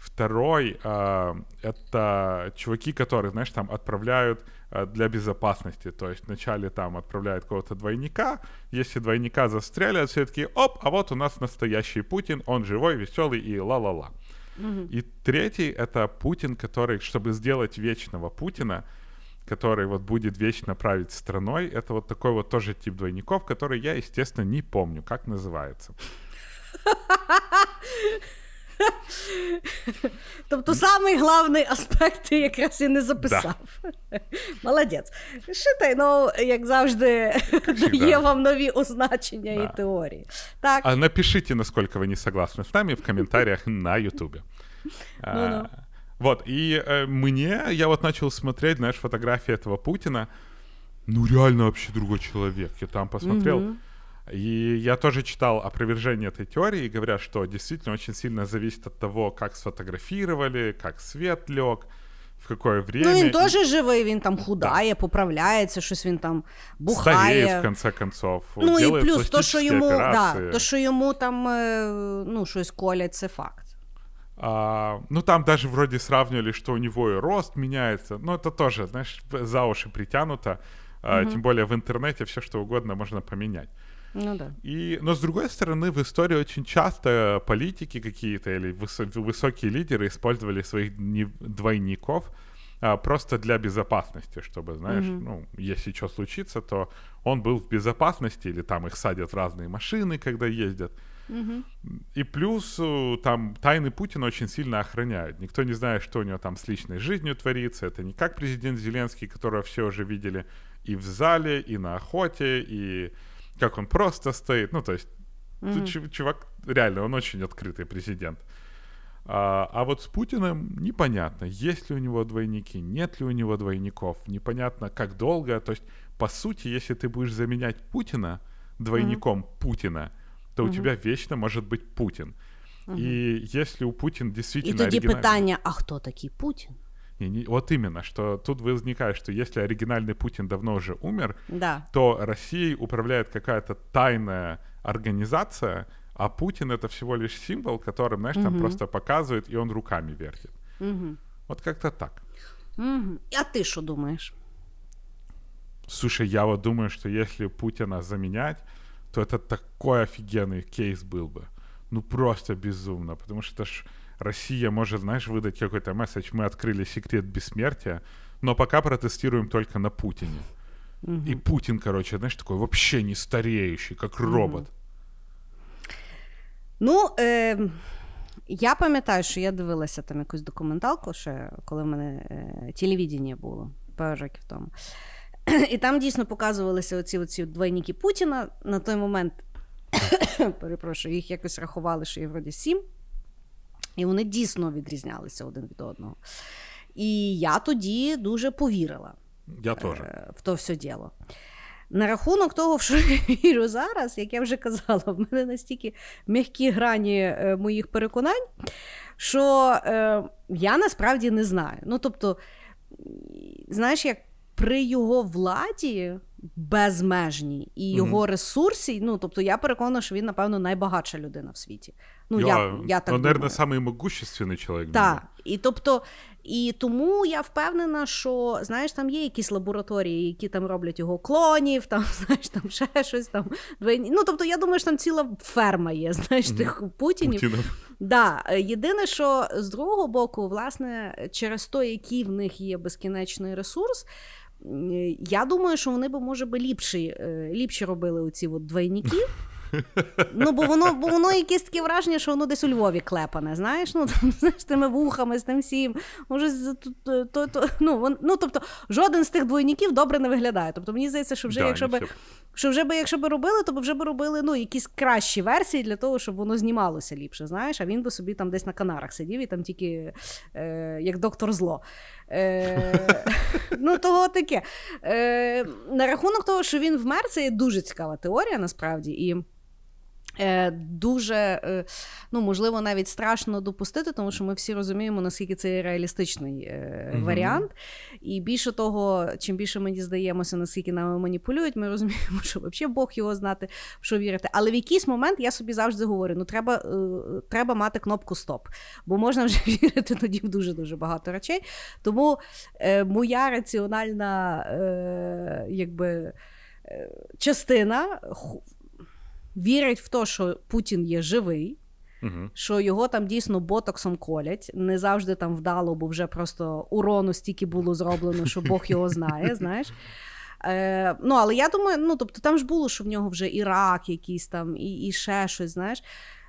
Второй а, — это чуваки, которые, знаешь, там отправляют а, для безопасности, то есть вначале там отправляют какого-то двойника, если двойника застрелят, все таки оп, а вот у нас настоящий Путин, он живой, веселый и ла-ла-ла. И третий — это Путин, который, чтобы сделать вечного Путина, который вот будет вечно править страной, это вот такой вот тоже тип двойников, который я, естественно, не помню, как называется. Тобто, самий головний аспект ти якраз і не записав. Молодець. Шитай, ну, як завжди, дає вам нові означення Да. і теорії. Так, А напишите, насколько вы не согласны с нами в комментариях на Ютубе. А, Ну-ну. Вот, и э, мне, я вот начал смотреть, знаешь, фотографии этого Путина, ну реально вообще другой человек. Я там посмотрел, И я тоже читал опровержение этой теории, и говорят, что действительно очень сильно зависит от того, как сфотографировали, как свет лег, в какое время. Ну, він теж живий, він там худає, поправляється, щось він там бухає. Стареет, в конце концов. Ну і делает плюс то, що пластические йому, да, операции. то, що йому там е, ну, щось колять, це факт. А, ну, там даже вроде сравнивали, что у него и рост меняется. Но это тоже, знаешь, за уши притянуто. А, Тем более в интернете все что угодно можно поменять. Ну да. И, но с другой стороны, в истории очень часто политики какие-то или высо- высокие лидеры использовали своих двойников а, просто для безопасности, чтобы, знаешь, ну, если что случится, то он был в безопасности, или там их садят в разные машины, когда ездят. И плюс э, там тайны Путина очень сильно охраняют. Никто не знает, что у него там с личной жизнью творится. Это не как президент Зеленский, которого все уже видели и в зале, и на охоте, и как он просто стоит. Ну, то есть, тут чу- чувак, реально, он очень открытый президент. А, а вот с Путиным непонятно, есть ли у него двойники, нет ли у него двойников, непонятно, как долго. То есть, по сути, если ты будешь заменять Путина двойником Путина, то у тебя вечно может быть Путин. И если у Путина І действительно тоді оригинальный- питання: а хто такий Путін? Не, не- вот именно, что тут возникает, что если оригинальный Путин давно уже умер, Да. то Россией управляет какая-то тайная организация, а Путин это всего лишь символ, которым, знаешь, там просто показывает, и он руками вертит. Вот как-то так. Угу. А ти що думаєш? Слушай, я вот думаю, что если Путина заменять, то это такой офигенный кейс был бы. Ну просто безумно, потому что это ж Россия может, знаешь, выдать какой-то месседж, мы открыли секрет бессмертия, но пока протестируем только на Путине. И Путин, короче, знаешь, такой вообще не стареющий, как робот. Ну, е, я пам'ятаю, що я дивилася там якусь документалку, ще коли в мене е, телевідення було пару років тому. І там дійсно показувалися оці, оці двойники Путіна. На той момент, перепрошую, їх якось рахували, що є вроді сім. І вони дійсно відрізнялися один від одного. І я тоді дуже повірила Я е, в то все діло. На рахунок того, в що я вірю зараз, як я вже казала, в мене настільки м'які грані е, моїх переконань, що е, я насправді не знаю. Ну, тобто, знаєш, як при його владі безмежній і його ресурсі, ну тобто я переконана, що він, напевно, найбагатша людина в світі. Ну, я, я, так думаю. наверное, самый могущественный человек. в Так, і тобто, і тому я впевнена, що знаєш, там є якісь лабораторії, які там роблять його клонів, там знаєш, там ще щось там. Ну тобто, я думаю, що там ціла ферма є, знаєш, тих путінів. Путинов. Да, єдине, що з другого боку, власне, через то, який в них є безкінечний ресурс. М, Я думаю, що вони би, може би, ліпші, е, ліпші робили оці от двойники. Ну, бо воно, бо воно якесь таке враження, що воно десь у Львові клепане, знаєш, ну там, знаєш, з тими вухами, з тим всім. Може, то, то, то, ну, вон, ну, тобто, жоден з тих двойників добре не виглядає. Тобто, мені здається, що вже Да, якщо би. Що вже би, якщо би робили, то б вже би робили ну, якісь кращі версії для того, щоб воно знімалося ліпше, знаєш, а він би собі там десь на Канарах сидів і там тільки е, як доктор зло. Е, ну, того таке. Е, на рахунок того, що він вмер, це є дуже цікава теорія, насправді. І дуже, е, ну, можливо, навіть страшно допустити, тому що ми всі розуміємо, наскільки це є реалістичний е, Мгм. варіант. І більше того, чим більше ми дізнаємося, наскільки нами маніпулюють, ми розуміємо, що взагалі Бог його знати, в що вірити. Але в якийсь момент я собі завжди говорю: ну треба, е, треба мати кнопку стоп, бо можна вже вірити тоді в дуже дуже багато речей. Тому е, моя раціональна е, якби, е, частина. Вірить в те, що Путін є живий, Мгм. що його там дійсно ботоксом колять. Не завжди там вдало, бо вже просто урону стільки було зроблено, що Бог його знає, знаєш. Е, ну, але я думаю, ну тобто там ж було, що в нього вже і рак якийсь там, і, і ще щось, знаєш.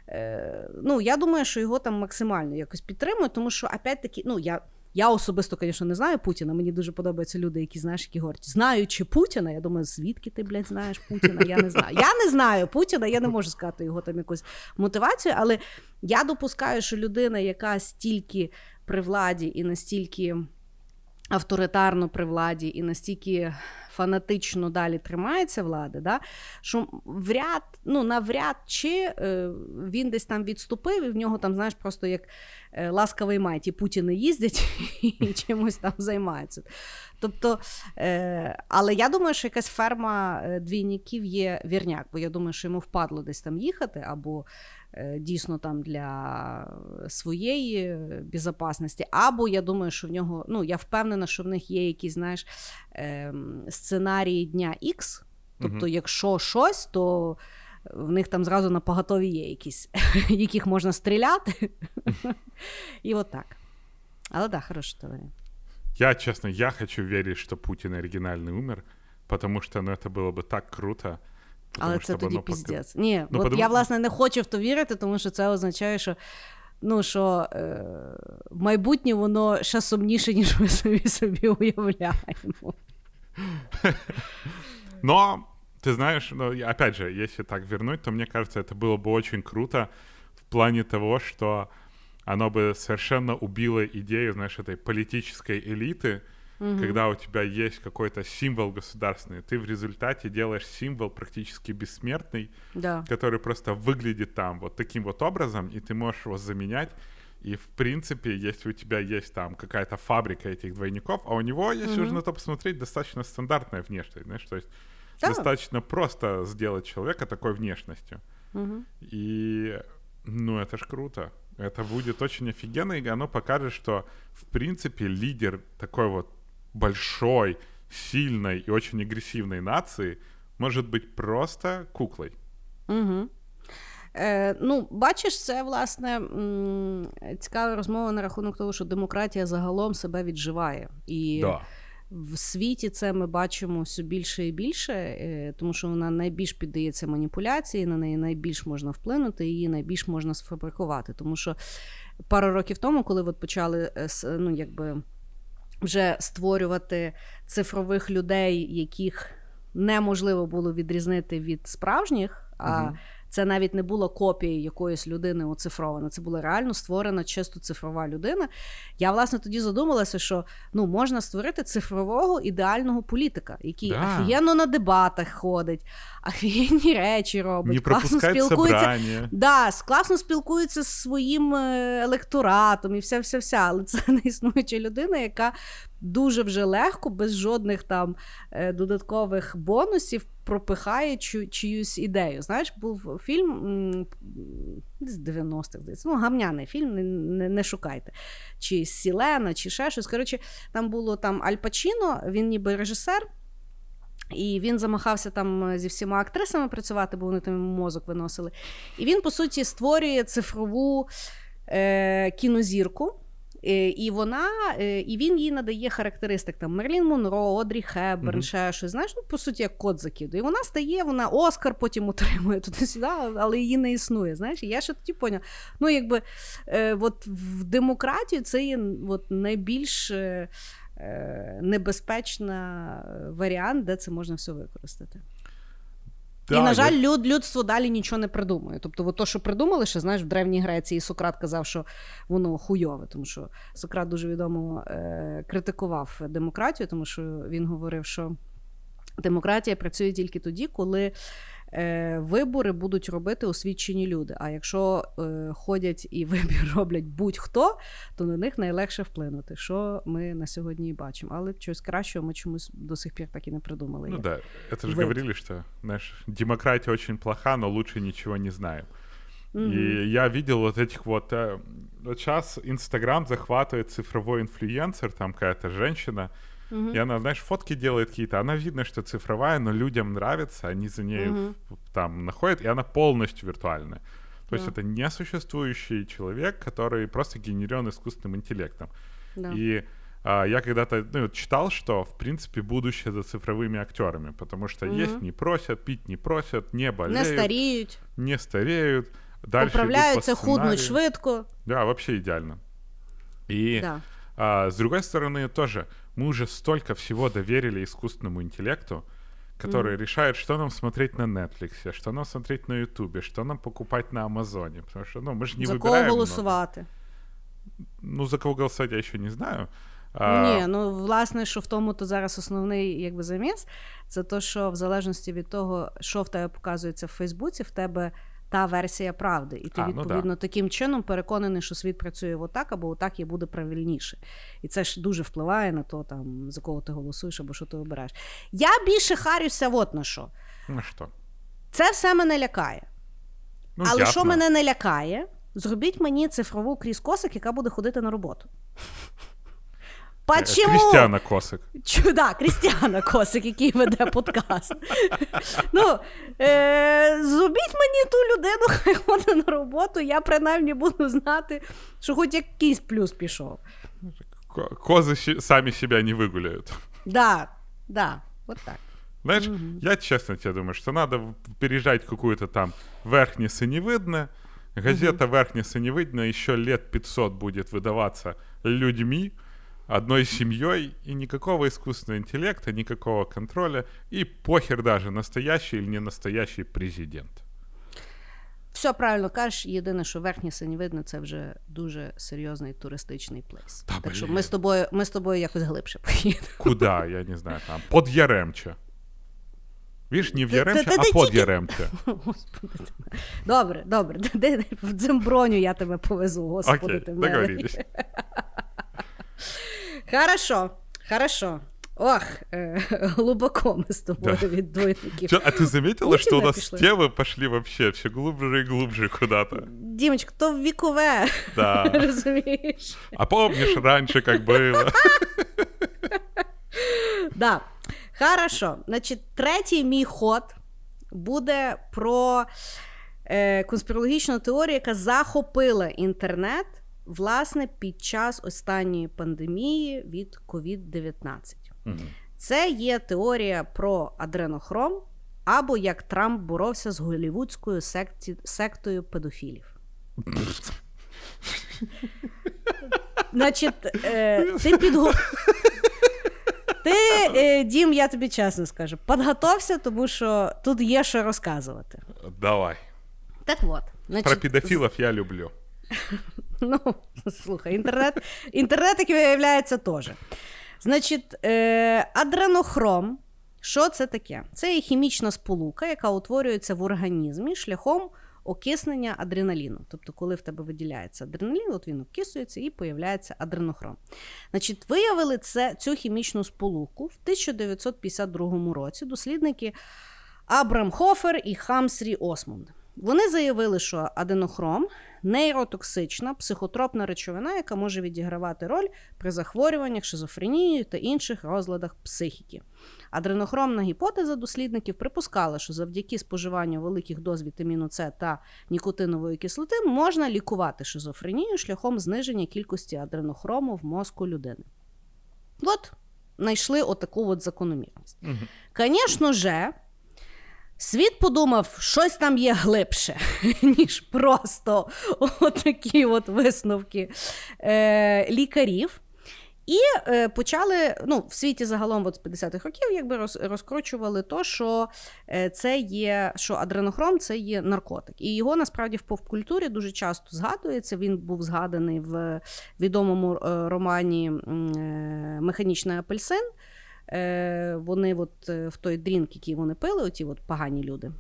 Е, ну, я думаю, що його там максимально якось підтримують, тому що, опять-таки, ну, я. Я особисто, звісно, не знаю Путіна. Мені дуже подобаються люди, які знаєш, які говорять, знаючи Путіна. Я думаю, звідки ти, блядь, знаєш Путіна? Я не знаю. Я не знаю Путіна, я не можу сказати його там якусь мотивацію, але я допускаю, що людина, яка стільки при владі і настільки авторитарно при владі, і настільки фанатично далі тримається влади, да, що вряд, ну, навряд чи е, він десь там відступив, і в нього там, знаєш, просто як е, ласкавий май, ті Путіни їздять і чимось там займаються. Тобто, е, але я думаю, що якась ферма двійників є вірняк, бо я думаю, що йому впадло десь там їхати, або дійсно там для своєї безпечності, або я думаю, що в нього, ну я впевнена, що в них є якісь, знаєш, е, сценарії дня Х. Тобто, угу. якщо щось, то в них там зразу на поготові є якісь, яких можна стріляти. І от так. Але так, да, хороша теорія. Я, честно, я хочу верить, что Путин оригинальный умер, потому что ну, это было бы так круто. Але це тоді піздець. Ні, ну, от подум... я, власне, не хочу в то вірити, тому що це означає, що ну, що е, майбутнє воно ще сумніше, ніж ми собі собі уявляємо. Но, ты знаешь, ну, опять же, если так вернуть, то мне кажется, это было бы очень круто в плане того, что оно бы совершенно убило идею, знаешь, этой политической элиты, угу. когда у тебя есть какой-то символ государственный, ты в результате делаешь символ практически бессмертный, да. который просто выглядит там вот таким вот образом, и ты можешь его заменять. И в принципе, если у тебя есть там какая-то фабрика этих двойников, а у него, если угу. уже на то посмотреть, достаточно стандартная внешность, знаешь, то есть да. достаточно просто сделать человека такой внешностью. Угу. И ну это ж круто. Это будет очень офигенно, и оно покажет, что, в принципе, лидер такой вот большой, сильной и очень агрессивной нации может быть просто куклой. Угу. Е, Ну, бачиш, це власне цікава розмова на рахунок того, що демократія загалом себе відживає. І да. в світі це ми бачимо все більше і більше, е, тому що вона найбільш піддається маніпуляції, на неї найбільш можна вплинути, її найбільш можна сфабрикувати. Тому що пару років тому, коли от почали е, ну, якби вже створювати цифрових людей, яких неможливо було відрізнити від справжніх. а. Це навіть не була копія якоїсь людини оцифрована. Це була реально створена чисто цифрова людина. Я власне тоді задумалася, що ну можна створити цифрового ідеального політика, який да. офігенно на дебатах ходить, офігенні речі робить, Не класно спілкується. Да, класно спілкується з своїм е, електоратом і вся вся вся Але це не існуюча людина, яка дуже вже легко, без жодних там е, додаткових бонусів пропихає чию, чиюсь ідею. Знаєш, був фільм з 90-х, здається, ну, гамняний фільм, не, не не, шукайте. Чи Сілена, чи ще щось. Коротше, там було там Аль Пачіно, він ніби режисер. І він замахався там зі всіма актрисами працювати, бо вони там мозок виносили. І він, по суті, створює цифрову е, кінозірку. Е, і вона, е, і він їй надає характеристик там Мерлін Монро, Одрі Хеберн, mm-hmm. ще щось. Знаєш, ну по суті, як код закидує. І вона стає, вона Оскар потім отримує туди-сюди, але її не існує. Знаєш, і я ще тоді поняв. Ну, якби е, от в демократії це є от, найбільш е, небезпечна варіант, де це можна все використати. І, на жаль, я... люд, людство далі нічого не придумує. Тобто, от то, що придумали, ще знаєш, в Древній Греції Сократ казав, що воно хуйове, тому що Сократ дуже відомо е, критикував демократію, тому що він говорив, що демократія працює тільки тоді, коли вибори будуть робити освічені люди. А якщо е, ходять і вибір роблять будь-хто, то на них найлегше вплинути, що ми на сьогодні і бачимо. Але щось кращого ми чомусь до сих пір так і не придумали. Ну да, это же говорили, что, знаешь, демократия очень плоха, но лучше ничего не знаем. Mm-hmm. И я видел вот этих вот... Э, вот сейчас Инстаграм захватывает цифровой инфлюенсер, там какая-то женщина, Угу. И она, знаешь, фотки делает какие-то. Она видно, что цифровая, но людям нравится, они за ней угу. там находят, и она полностью виртуальная. То да. есть это несуществующий человек, который просто генерен искусственным интеллектом. Да. И а, я когда-то ну, читал, что в принципе будущее за цифровыми актерами, потому что угу. есть не просят, пить не просят, не болеют, не стареют, не стареют, дальше управляются, худнуть швидко. Да, вообще идеально. И да. а, с другой стороны тоже мы уже столько всего доверили искусственному интеллекту, который mm. решает, что нам смотреть на Netflix, что нам смотреть на Ютубе, что нам покупать на Амазоне. Потому что, ну, мы же не за выбираем. кого голосувати? Ну, за кого голосовать я еще не знаю. Ні, ну власне, що в тому то зараз основний якби заміс, це то, що в залежності від того, що в тебе показується в Фейсбуці, в тебе та версія правди. І ти, А, ну відповідно, да. таким чином переконаний, що світ працює отак, або отак і буде правильніше. І це ж дуже впливає на то, там, за кого ти голосуєш або що ти обираєш. Я більше харюся, от на що. Ну що? Це все мене лякає. Ну, Але ясно. що мене не лякає, зробіть мені цифрову крізь косик, яка буде ходити на роботу. Е, Почему? Крістіана Косик. Чуда, Крістіана Косик, який веде подкаст. Ну, е, зробіть мені ту людину, хай ходить на роботу, я принаймні буду знати, що хоч якийсь плюс пішов. Ко- Козы щи- сами себя не выгуляют. Да, да, от так. Знаешь, я честно тебе думаю, что надо в- переезжать в какую-то там верхне синевидное. Газета верхне синевидное еще лет 500 будет выдаваться людьми, одной семьей, и никакого искусственного интеллекта, никакого контроля, и похер даже, настоящий или не настоящий президент. Все правильно кажеш, єдине, що верхнє синьовидне це вже дуже серйозний туристичний плейс. Та, так що ми з тобою, ми з тобою якось глибше поїдемо. Куда, я не знаю, там, под Яремче. Видишь, не в Яремче, а под Яремче. Господи. Добре, добре. В Дземброню я тебе повезу, господи ти милий. договорились. Хорошо, хорошо. Ох, е, глибоко ми з тобою Да. від двойників. Чё, а ты заметила, Путина что у нас пришла. темы пошли вообще все глубже и глубже куда-то? Дімочка, то вікове, Да. розумієш? А помнишь раньше, как было? Да. Хорошо. Значить, третій мій ход буде про е, конспірологічну теорію, яка захопила інтернет, власне, під час останньої пандемії від COVID-19. Мгм. Це є теорія про адренохром, або як Трамп боровся з голівудською секті... сектою педофілів. Значить, е, ти підго... Ти, е, Дім, я тобі чесно скажу, підготовся, тому що тут є що розказувати. Давай. Так от, значить, Про педофилов я люблю. Ну, слухай, інтернет, інтернет, як виявляється, теж. Значить, е, адренохром. Що це таке? Це є хімічна сполука, яка утворюється в організмі шляхом окиснення адреналіну. Тобто, коли в тебе виділяється адреналін, от він окисується і появляється адренохром. Значить, виявили це, цю хімічну сполуку в 1952 році дослідники Абрам Хофер і Хамсрі Осмунд. Вони заявили, що аденохром нейротоксична психотропна речовина, яка може відігравати роль при захворюваннях, шизофренією та інших розладах психіки. Адренохромна гіпотеза дослідників припускала, що завдяки споживанню великих доз вітаміну С та нікотинової кислоти можна лікувати шизофренію шляхом зниження кількості адренохрому в мозку людини. От знайшли отаку от закономірність. Звісно же, світ подумав, щось там є глибше, ніж просто отакі от висновки е, лікарів. І е, почали, ну, в світі загалом от з 50-х років якби роз, розкручували то, що е, це є, що адренохром це є наркотик. І його насправді в попкультурі дуже часто згадується. Він був згаданий в відомому е, романі е, Механічний апельсин. Е, вони от е, в той drink, який вони пили, оті от погані люди.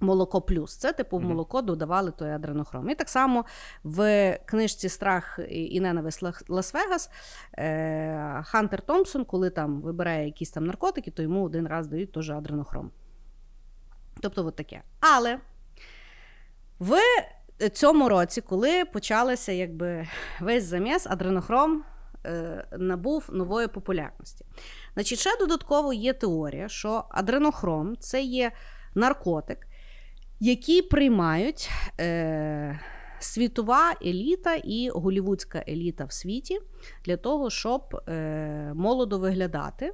Молоко плюс. Це типу в молоко додавали той адренохром. І так само в книжці Страх і ненависть Лас- Лас-Вегас е, Хантер Томпсон, коли там вибирає якісь там наркотики, то йому один раз дають теж адренохром. Тобто, от таке. Але в цьому році, коли почалося якби весь заміс, адренохром набув нової популярності. Значить, ще додатково є теорія, що адренохром це є наркотик, який приймають е, світова еліта і голівудська еліта в світі для того, щоб е, молодо виглядати.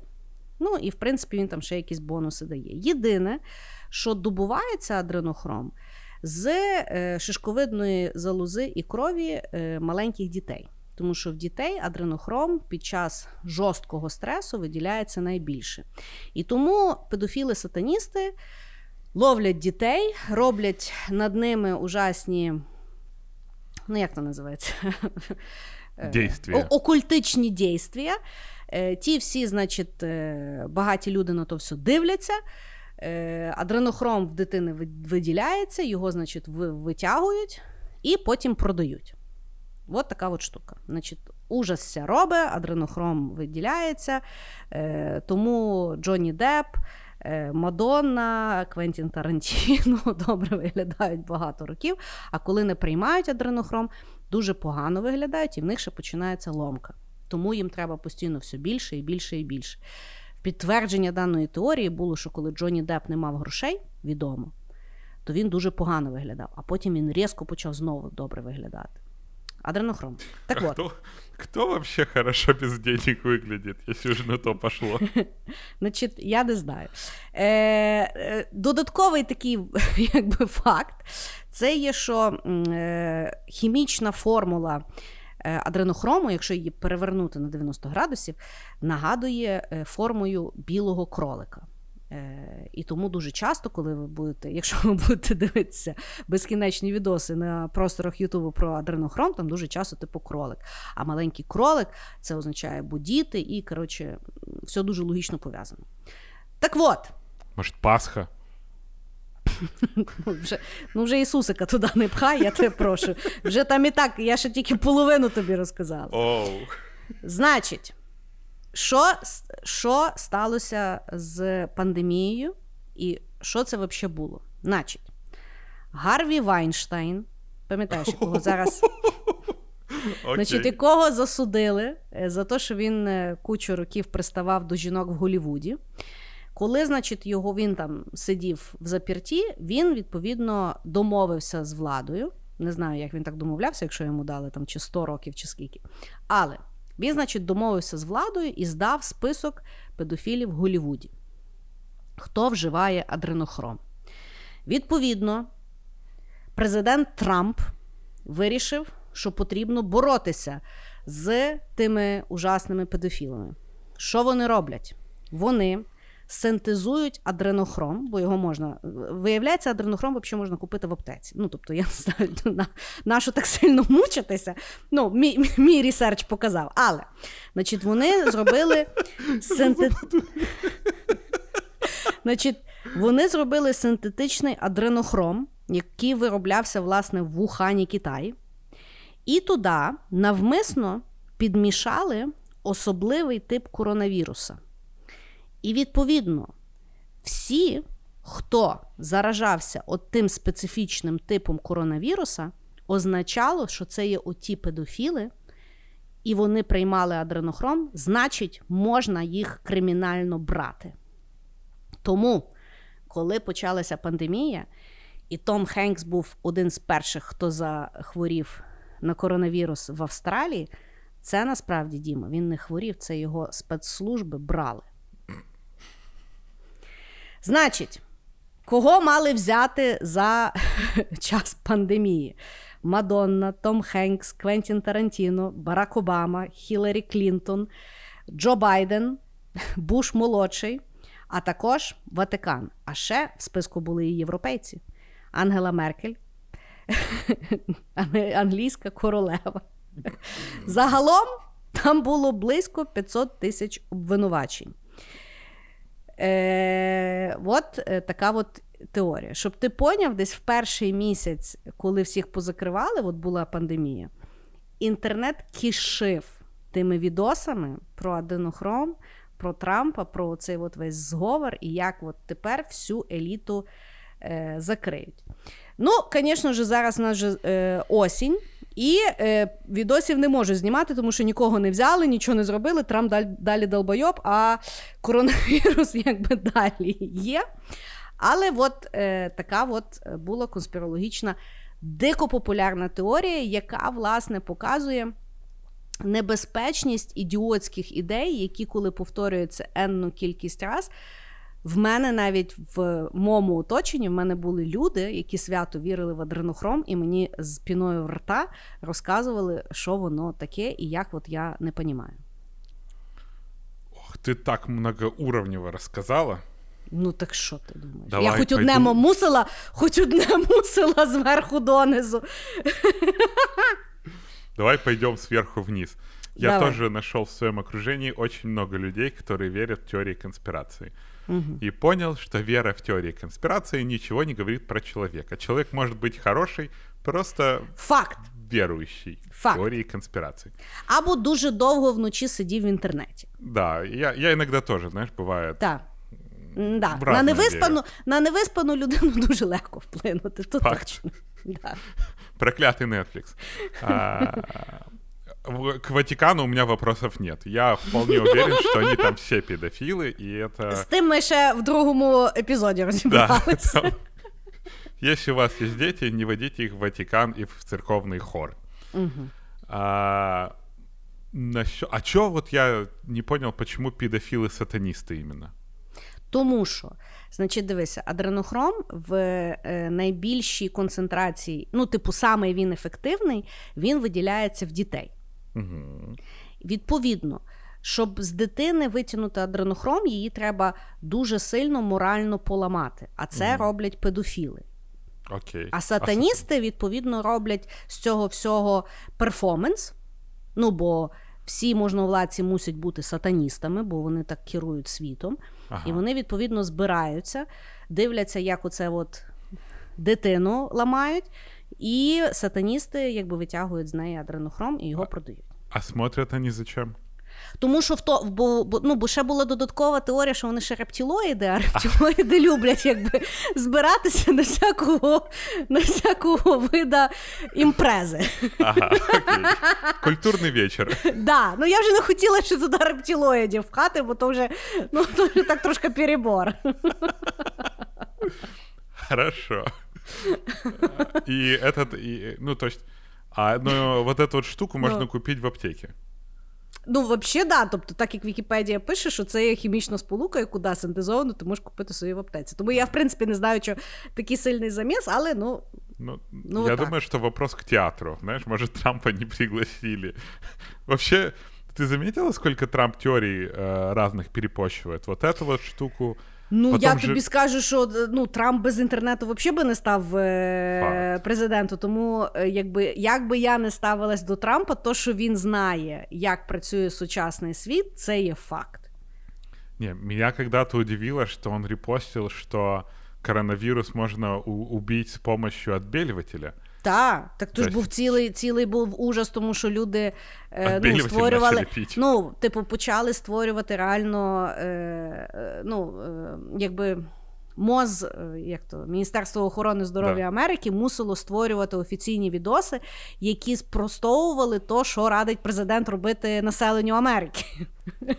Ну і в принципі він там ще якісь бонуси дає. Єдине, що добувається адренохром з е, шишковидної залози і крові е, маленьких дітей. Тому що в дітей адренохром під час жорсткого стресу виділяється найбільше. І тому педофіли-сатаністи ловлять дітей, роблять над ними ужасні ну як це називається? Действия. Окультичні дійствия. Ті всі, значить, багаті люди на то все дивляться. Адренохром в дитини виділяється, його, значить, витягують і потім продають. От така от штука. Значить, Ужас ся робить, адренохром виділяється. Тому Джонні Депп, Мадонна, Квентін Тарантіно добре виглядають багато років. А коли не приймають адренохром, дуже погано виглядають, і в них ще починається ломка. Тому їм треба постійно все більше і більше і більше. Підтвердження даної теорії було, що коли Джонні Депп не мав грошей, відомо, то він дуже погано виглядав, а потім він різко почав знову добре виглядати. Адренохром. Так а вот. Кто, кто вообще хорошо без денег выглядит, если уже на то пошло? Значить, я не знаю. Е, е, Додатковий такий якби, факт це є, що е, хімічна формула е, адренохрому, якщо її перевернути на 90 градусів, нагадує е, формою білого кролика. Е, і тому дуже часто, коли ви будете, якщо ви будете дивитися безкінечні відоси на просторах Ютубу про адренохром, там дуже часто типу кролик. А маленький кролик це означає будіти, і коротше, все дуже логічно пов'язано. Так от. Може, Пасха? Ну, вже ну, вже Ісусика туди не пхай, я тебе прошу. Вже там і так, я ще тільки половину тобі розказала. Oh. Значить, що що сталося з пандемією, і що це взагалі було? Значить, Гарві Вайнштайн, пам'ятаєш, якого зараз. Okay. Значить, якого засудили е, за те, що він е, кучу років приставав до жінок в Голівуді. Коли, значить, його він там сидів в запірті, він відповідно домовився з владою. Не знаю, як він так домовлявся, якщо йому дали там чи 100 років, чи скільки. Але він, значить, домовився з владою і здав список педофілів в Голівуді. Хто вживає адренохром? Відповідно, президент Трамп вирішив, що потрібно боротися з тими ужасними педофілами. Що вони роблять? Вони синтезують адренохром, бо його можна. Виявляється, адренохром взагалі можна купити в аптеці. Ну, тобто, я не знаю, на, на що так сильно мучитися. Ну, мій, мій ресерч показав. Але, значить, вони зробили. Значить, вони зробили синтетичний адренохром, який вироблявся, власне, в Вухані, Китаї. І туди навмисно підмішали особливий тип коронавіруса. І відповідно, всі, хто заражався от тим специфічним типом коронавіруса, означало, що це є оті педофіли, і вони приймали адренохром, значить, можна їх кримінально брати. Тому, коли почалася пандемія, і Том Хенкс був один з перших, хто захворів на коронавірус в Австралії, це насправді Діма, він не хворів, це його спецслужби брали. Значить, кого мали взяти за час пандемії? Мадонна, Том Хенкс, Квентін Тарантіно, Барак Обама, Хіларі Клінтон, Джо Байден, Буш молодший, а також Ватикан. А ще в списку були і європейці: Ангела Меркель, англійська королева. Загалом там було близько 500 тисяч обвинувачень. Е, От е, така от теорія. Щоб ти поняв, десь в перший місяць, коли всіх позакривали, от була пандемія, інтернет кишив тими відосами про аденохром, про Трампа, про цей от весь зговор і як от тепер всю еліту е, закриють. Ну, звісно ж, зараз у нас вже е, осінь. І е, відосів не можуть знімати, тому що нікого не взяли, нічого не зробили. Трамп далі, далі долбойоб, а коронавірус якби далі є. Але от е, така от була конспірологічна, дико популярна теорія, яка, власне, показує. Небезпечність ідіотських ідей, які, коли повторюються енну кількість раз, в мене навіть в моєму оточенні в мене були люди, які свято вірили в адренохром, і мені з піною в рта розказували, що воно таке і як от я не розумію. Ох, ти так многоуровнево розказала. Ну так що ти думаєш? Давай, Я хоч пойду. одне мусила, хоч одне мусила зверху донизу. Давай пойдем сверху вниз. Я Давай. тоже нашел в своем окружении очень много людей, которые верят в теории конспирации И понял, что вера в теории конспирации ничего не говорит про человека. Человек может быть хороший, просто Факт. верующий Факт. в теории конспирации. Або дуже довго вночі сидів в інтернеті. Да, я, я иногда тоже, знаешь, бывает. Так. М, Да. В На, разне невиспану, на невиспану людину дуже легко вплинути. То Факт. точно. Да. Проклятый Netflix. А, в- К Ватикану у меня вопросов нет. Я вполне уверен, что они там все педофилы, и это... З тим ми ще в другому епізоді Да, розібралися. там- Если у вас есть дети, не водите их в Ватикан и в церковный хор. А, насчё- а чё вот я не понял, почему педофилы сатанисты именно? Тому що, значить, дивися, адренохром в е, найбільшій концентрації, ну, типу, саме він ефективний, він виділяється в дітей. Мгм. Відповідно, щоб з дитини витягнути адренохром, її треба дуже сильно морально поламати. А це роблять педофіли. Окей. А сатаністи, відповідно, роблять з цього всього перформанс. Ну, бо всі можновладці мусять бути сатаністами, бо вони так керують світом. Ага. І вони, відповідно, збираються, дивляться, як оце от дитину ламають, і сатаністи якби витягують з неї адренохром і його продають. А смотрят они зачем? Тому що в то, бо, бо, ну, бо ще була додаткова теорія, що вони ще рептилоїди, а рептилоїди люблять якби збиратися на всякого, на всякого вида імпрези. Ага, окей. Культурный вечер. Да, ну я вже не хотіла ще туди рептилоїдів в хати, бо то вже, ну, то вже так трошки перебор. Хорошо. И этот, и, ну, то есть, а, ну, вот эту вот штуку можно Ну. купить в аптеке. Ну, взагалі, да. Тобто, так як Вікіпедія пише, що це є хімічна сполука, яку да, синтезовано, ти можеш купити собі в аптеці. Тому я, в принципі, не знаю, що такий сильний заміс, але ну. Ну, Ну, я вот так. думаю, что вопрос к театру. Знаешь, может, Трампа не пригласили. Вообще, ты заметила, сколько Трамп теорий э, разных перепощивает? Вот эту вот штуку. Ну, Потом я же- тобі скажу, що ну, Трамп без інтернету взагалі би не став е- президентом. Тому, е, якби, як би я не ставилась до Трампа, то, що він знає, як працює сучасний світ, це є факт. Не, меня когда-то удивило, что он репостил, что коронавирус можно у- убить с помощью отбеливателя. Так, так то ж був цілий, цілий був ужас, тому що люди е, ну, створювали. Ну, типу, почали створювати реально, е, е, ну, е, якби. МОЗ, е, як то Міністерство охорони здоров'я Да. Америки мусило створювати офіційні відоси, які спростовували то, що радить президент робити населенню Америки.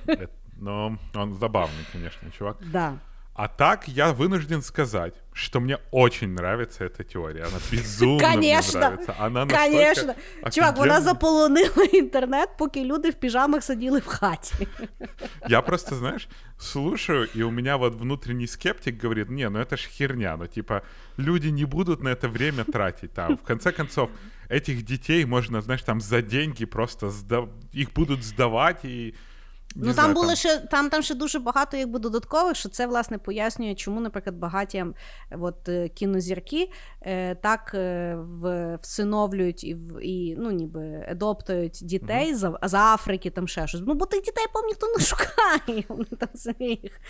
Э, Но он забавный, конечно, чувак. Да. А так я вынужден сказать, что мне очень нравится эта теория. Она безумно мне Конечно, нравится. Она настолько Конечно. Чувак, вона офигенная. заполонила інтернет, поки люди в піжамах сиділи в хаті. Я просто, знаешь, слушаю, и у меня вот внутренний скептик говорит, не, ну это ж херня, ну типа люди не будут на это время тратить там. В конце концов, этих детей можно, знаешь, там за деньги просто сда... их будут сдавать и не Ну знаю, там були ще там, там ще дуже багато якби додаткових, що це власне пояснює, чому, наприклад, багаті от, е, кінозірки е, так е, в, всиновлюють і, в- і ну, ніби едоптують дітей з, з Африки, там ще щось. Ну, бо тих дітей пов ніхто не шукає. Вони там самі їх.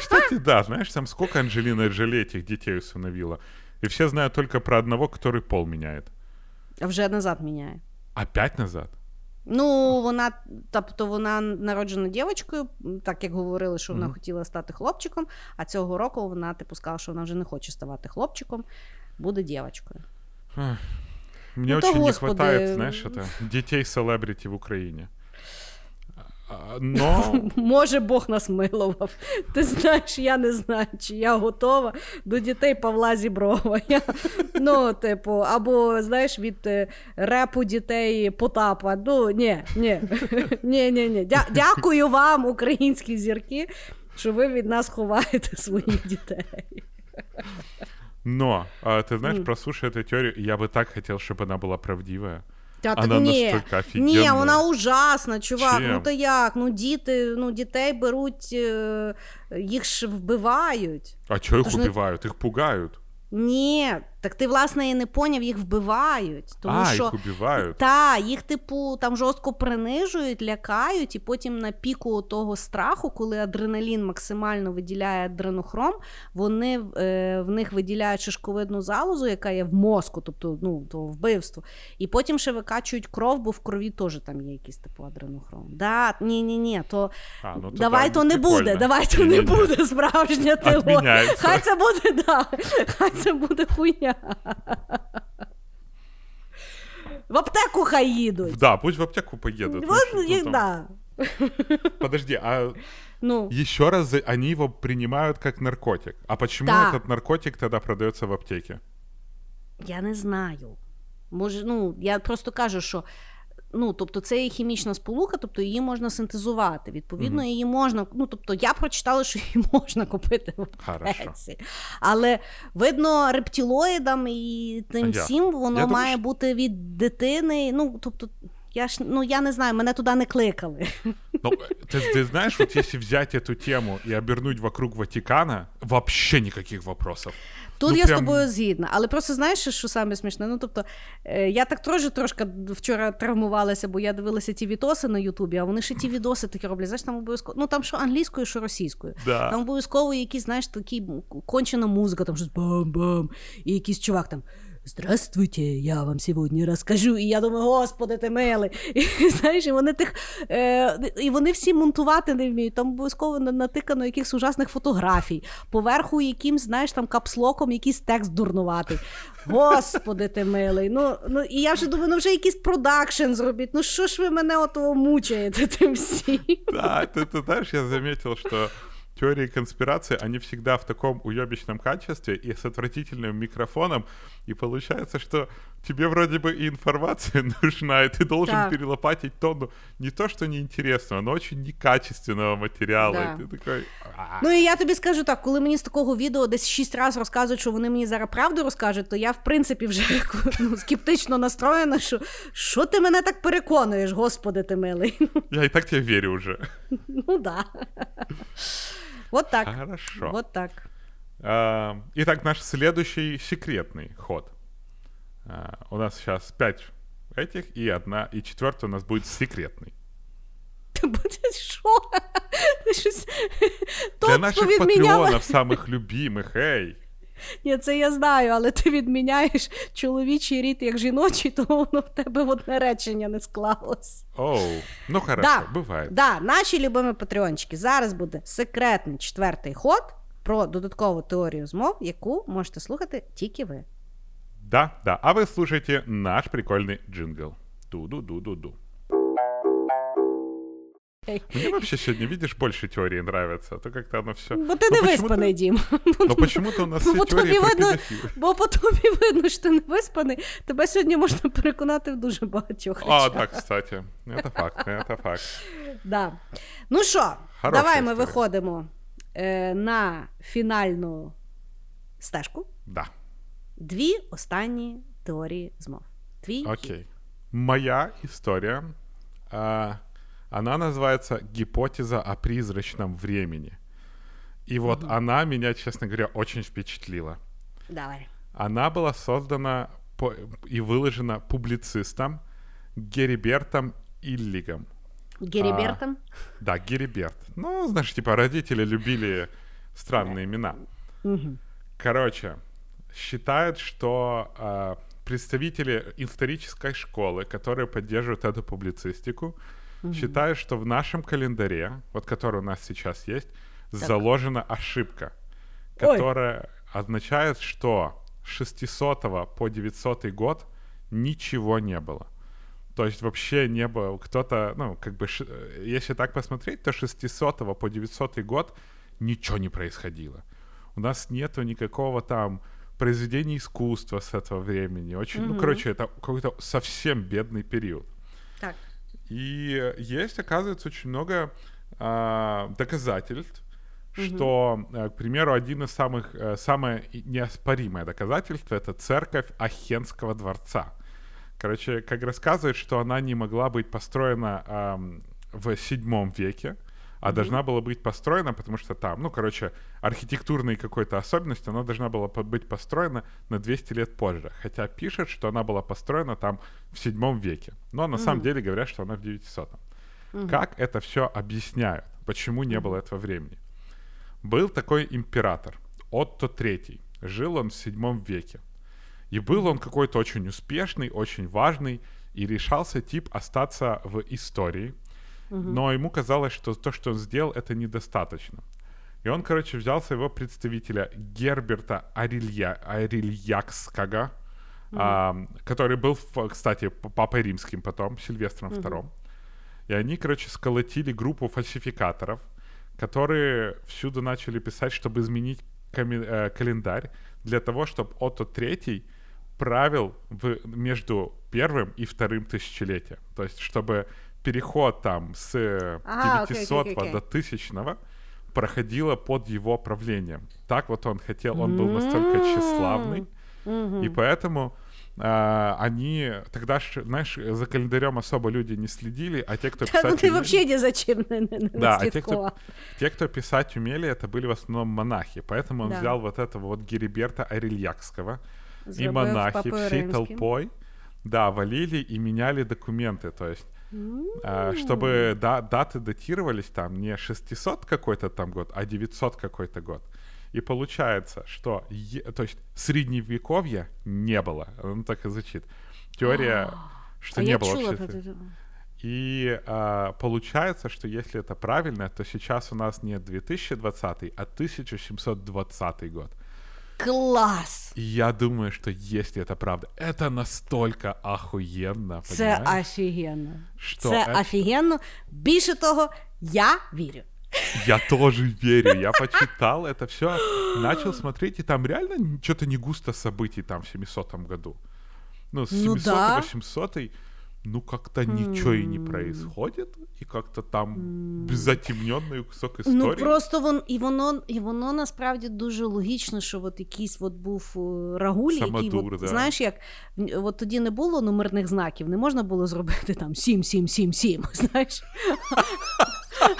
Кстати, да, знаешь, там сколько Анджелина Джоли этих детей усыновила. И все знают только про одного, который пол меняет. А вже назад міняє. Опять назад? Ну, вона, тобто вона народжена дівчинкою, так як говорили, що вона Мгм. хотіла стати хлопчиком, а цього року вона типу сказала, що вона вже не хоче ставати хлопчиком, буде дівчинкою. Мне Ну, очень не хватает, знаешь, это детей-селебрити в Украине. А, Но Може, Бог нас милував. Ти знаєш, я не знаю, чи я готова до дітей Павла Зіброва. Я, ну, типу, або знаєш, від е, репу дітей Потапа. Ну, ні, ні, ні, ні, ні. Дя- дякую вам, українські зірки, що ви від нас ховаєте своїх дітей. Но, а, ты знаешь, прослушай эту теорию, я бы так хотел, чтобы она была правдивая. Та, Она ні, настільки ні, вона ужасна, чувак. Чим? Ну то як? Ну діти, ну дітей беруть, їх ж вбивають. А чого їх Тож не- Їх пугають. Ні, так ти, власне, і не поняв, їх вбивають. Тому а, що їх убивають. Та, їх, типу, там жорстко принижують, лякають, і потім на піку того страху, коли адреналін максимально виділяє адренохром, вони е, в них виділяють шишковидну залозу, яка є в мозку, тобто ну, то вбивство. І потім ще викачують кров, бо в крові теж там є якийсь типу адренохром. Да, ні, ні, ні, то А, ну, то давай да, то не прикольно. буде, давай то не буде справжня теорія. Хай це буде, да, хай це буде хуйня. В аптеку хай їдуть. Да, пусть в аптеку поедут. Вот, ну, там? да. Подожди, а Ну, еще раз они его принимают как наркотик. А почему Да. этот наркотик тогда продается в аптеке? я не знаю. Може, ну, я просто кажу, що Ну, тобто, це є хімічна сполука, тобто її можна синтезувати. Відповідно, Мгм. її можна. Ну, тобто, я прочитала, що її можна купити в Хорошо. аптеці. Але видно, рептилоїдам і тим Я- всім воно я думаю, має що- бути від дитини. Ну, тобто, я ж ну я не знаю, мене туди не кликали. Ну, ты, ты знаешь, вот если взять эту тему и обернуть вокруг Ватикана, вообще никаких вопросов. Тут Ну, я прям- з тобою згідна. Але просто знаєш, що- саме смішне? Ну тобто, е, я так теж трошки вчора травмувалася, бо я дивилася ті відоси на Ютубі, а вони ще ті відоси такі роблять. Знаєш, там обов'язково. Ну там що англійською, що російською. Да. Там обов'язково якісь, знаєш, такі кончена музика, там щось бам-бам, і якийсь чувак там. Здравствуйте, я вам сьогодні розкажу. І я думаю, господи, ти милий. І знаєш, і вони тих е, і вони всі монтувати не вміють. Там обов'язково натикано якихось ужасних фотографій. Поверху якимсь, знаєш, там капслоком якийсь текст дурнуватий. Господи, ти милий. Ну, ну і я вже думаю, ну вже якийсь продакшн зробіть. Ну що ж ви мене отого мучаєте тим всім? Да, ты, ты знаешь, я заметил, что теории конспирации, они всегда в таком уебищном качестве и с отвратительным микрофоном, и получается, что тебе вроде бы и информация нужна, и ты должен Да. перелопатить тонну не то, что неинтересного, но очень некачественного материала. Да. И ты такой... «А». Ну і я тобі скажу так, коли мені з такого відео десь шість разів розказують, що вони мені зараз правду розкажуть, то я в принципі вже ну, скептично настроєна, що що ти мене так переконуєш, господи ти милий. Я и так тебе верю уже. Ну да. Вот так. Хорошо. Вот так. А, Итак, наш следующий секретный ход. А, У нас сейчас пять этих, и одна, и четвертый у нас будет секретный. Та буде що? Ти щось Для Тобто наших відміняла. патреонов, самых любимых, эй! Ні, це я знаю, але ти відміняєш чоловічий рід як жіночий, то воно в тебе в одне речення не склалось. Оу, ну хорошо, Да, бывает. Да, наші любимі патреончики. Зараз буде секретний четвертий ход про додаткову теорію змов, яку можете слухати тільки ви. Да, да. А вы слушаете наш прикольный джингл. Ду-ду-ду-ду-ду. Ей. Мне вообще сегодня, видишь, больше теории нравится. А то как-то оно все... Бо ти не виспаний, Дім. Но почему-то у нас Ну, все бо теории тобі про видно, педофилов. бо по тобі видно, що ти не виспаний. Тебе сьогодні можна переконати в дуже багатьох А, речах. да, кстати. Это факт, это факт. Да. Ну що, Хороша давай ми історія. виходимо е, на фінальну стежку. Да. Дві останні теорії змов. Твій хід. Окей. Моя история, а, она называется «Гипотеза о призрачном времени». И вот она меня, честно говоря, очень впечатлила. Давай. Она была создана по- и выложена публицистом Герибертом Иллигом. Герібертом. Да, Гериберт. Ну, знаешь, типа родители любили странные имена. Короче, считают, что а, представители исторической школы, которые поддерживают эту публицистику, считают, что в нашем календаре, вот который у нас сейчас есть, заложена ошибка, Ой. которая означает, что с 600 по 900 год ничего не было. То есть вообще не было кто-то, ну, как бы, э, если так посмотреть, то с 600 по 900 год ничего не происходило. У нас нету никакого там произведения искусства с этого времени. Очень, ну, короче, это какой-то совсем бедный период. Так. И есть, оказывается, очень много а, доказательств, что, э, к примеру, один из самых, э, самое неоспоримое доказательство — это церковь Ахенского дворца, Короче, как рассказывает, что она не могла быть построена эм, в седьмом веке, а должна была быть построена, потому что там, ну, короче, архитектурной какой-то особенностью, она должна была быть построена на 200 лет позже. Хотя пишет, что она была построена там в седьмом веке. Но на самом деле говорят, что она в 900 Как это все объясняют? Почему не было этого времени? Был такой император, Отто III. Жил он в седьмом веке. И был он какой-то очень успешный, очень важный, и решался тип остаться в истории. Но ему казалось, что то, что он сделал, это недостаточно. И он, короче, взял своего представителя Герберта Арилья, Арильякского, а, который был, кстати, папой римским потом, Сильвестром II. И они, короче, сколотили группу фальсификаторов, которые всюду начали писать, чтобы изменить э, календарь для того, чтобы Отто III правил в, между первым и вторым тысячелетием. То есть, чтобы переход там с э, Ага, окей, окей, 900 окей. до 1000 проходило под его правлением. Так вот он хотел, он был настолько тщеславный, и поэтому а, они тогда, ж, знаешь, за календарем особо люди не следили, а те, кто Та, ну писать ти умели- взагалі ні за чим не, не, не да, а те кто, слідкував. те, кто писать умели, это были в основном монахи. Поэтому он Да. взял вот этого вот Гериберта Арильякского. и Зробив монахи Папою всей Римським. толпой, да, валили и меняли документы. То есть, а, чтобы да- даты датировались там не 600 какой-то там год, а 900 какой-то год. И получается, что е- то есть средневековья не было. Он так и звучит. Теория, что а не было вообще. И а, получается, что если это правильно, то сейчас у нас не 2020, а 1720 год. Клас! И я думаю, что если это правда, это настолько охуенно, Це понимаешь? офігенно. Что Це это- офігенно. Більше того, я вірю. Я тоже верю, я почитал это все, начал смотреть, и там реально что-то не густо событий там в 700 году. Ну, с Ну 700 да. 800 ну как-то ничего и не происходит, и как-то там затемненный кусок истории. Ну просто вон і воно, і воно насправді дуже логічно, що от якийсь от був е, рагуль, який Самодур, от, да. знаєш, як от тоді не було номерних знаків, не можна було зробити там 7, 7, 7, 7, знаєш.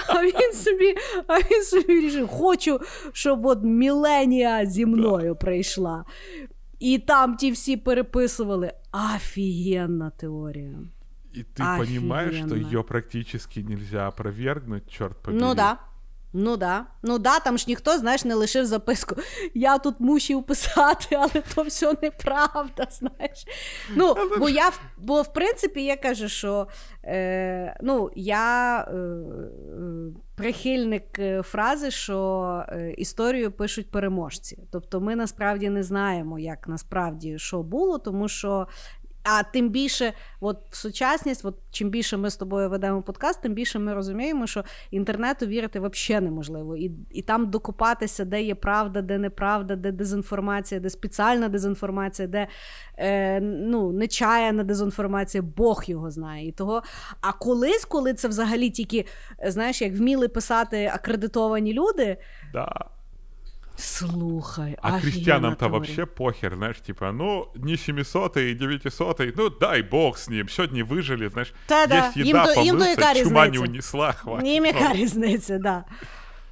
А він собі, а він собі рішив, хочу, щоб от міленія зі мною прийшла. І там ті всі переписували. Офігенна теорія. И ты понимаешь, что Офигенно. ее практически нельзя опровергнуть, черт побери. Ну да. Ну да. Ну да, там ж ніхто, знаєш, не лишив записку. Я тут мусив писати, але то все неправда, знаєш. Ну, бо я бо в принципі я кажу, що е, ну, я е, е, прихильник е, фрази, що е, історію пишуть переможці. Тобто ми насправді не знаємо, як насправді що було, тому що. А тим більше, от сучасність, от чим більше ми з тобою ведемо подкаст, тим більше ми розуміємо, що інтернету вірити взагалі неможливо. І, і там докопатися, де є правда, де неправда, де дезінформація, де спеціальна дезінформація, де е, ну, нечаяна дезінформація, Бог його знає. І того, а колись, коли це взагалі тільки, знаєш, як вміли писати акредитовані люди, Да. слухай, А офігенна крестьянам-то теорія. вообще похер, знаешь, типа, ну, не 700 и 900 ну, дай бог с ним, сегодня выжили, знаешь, Та-да, есть їм еда, то- їм то помылся, яка чума не різниця? унесла, хватит. Ні, Ну, яка різниця, да.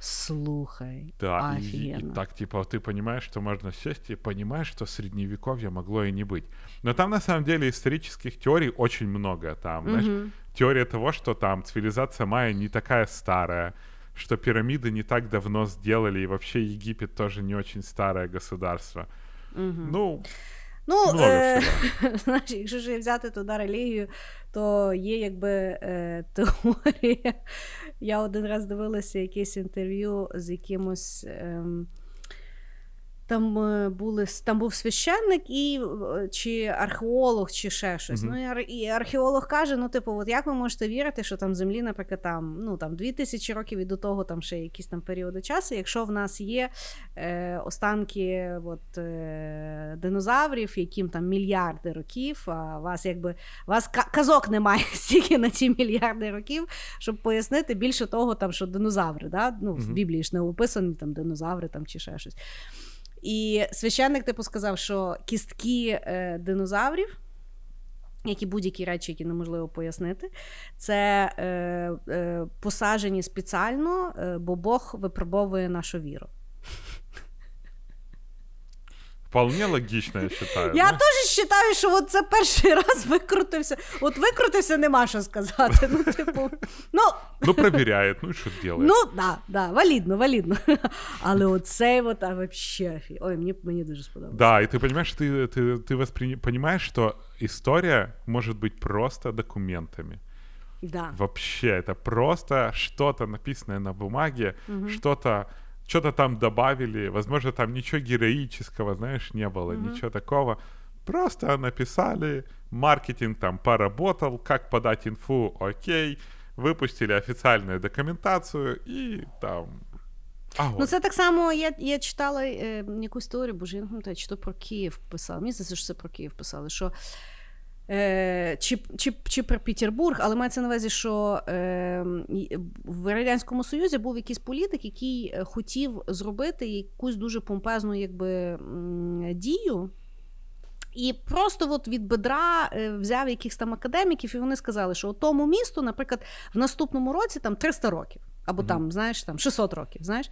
Слухай, Да, и, и офігенно. так, типа, ты понимаешь, что можно сесть и понимаешь, что средневековья могло и не быть. Но там, на самом деле, исторических теорий очень много. Там, знаешь, теория того, что там цивилизация майя не такая старая, что пирамиды не так давно сделали, и вообще Египет тоже не очень старое государство. Ну, Ну, Много е- знаєш, якщо ж взяти туди релігію, то є якби е, теорія. Я один раз дивилася якесь інтерв'ю з якимось. ем, там, е, були, там був священник і, е, чи археолог, чи ще щось. Мгм. Ну, і, археолог каже: ну, типу, от як ви можете вірити, що там землі, наприклад, там, ну, там 2000 років і до того там ще якісь там періоди часу, якщо в нас є е, останки от, е, динозаврів, яким там мільярди років, а у вас якби вас казок немає стільки на ці мільярди років, щоб пояснити більше того, там, що динозаври, да? ну, в Біблії ж не описані там динозаври там, чи ще щось. І священник, типу, сказав, що кістки е, динозаврів як і будь-які речі, які неможливо пояснити, це е, е, посаджені спеціально, е, бо Бог випробовує нашу віру. Вполне логічно, я вважаю. Я да? теж вважаю, що от це перший раз викрутився. От викрутився, нема що сказати. Ну, типу, ну, ну перевіряє, ну і що робить? Ну, да, да, валідно, валідно. Але оцей от, а вообще, ой, мені, мені дуже сподобалось. Да, и ты понимаешь, ты, ты, ты воспри... понимаешь, что история может быть просто документами. Да. Вообще, это просто что-то написанное на бумаге, угу. что-то что-то там добавили, возможно, там ничего героического, знаешь, не было, mm-hmm. ничего такого. Просто написали, маркетинг там поработал, как подать инфу, окей, выпустили официальную документацию і там. Агонь. Ну, це так само. Я я читала е, якусь теорію, боже, я не пам'ятаю, чи то про Київ писала. Мені здається, що це про Київ писали. що Е, Чи чи, чи про Петербург, але мається на увазі, що е, в Радянському Союзі був якийсь політик, який е, хотів зробити якусь дуже помпезну якби, дію. І просто от від бедра е, взяв якихось там академіків, і вони сказали, що тому місту, наприклад, в наступному році там 300 років, або mm-hmm. там, знаєш, там 600 років. знаєш.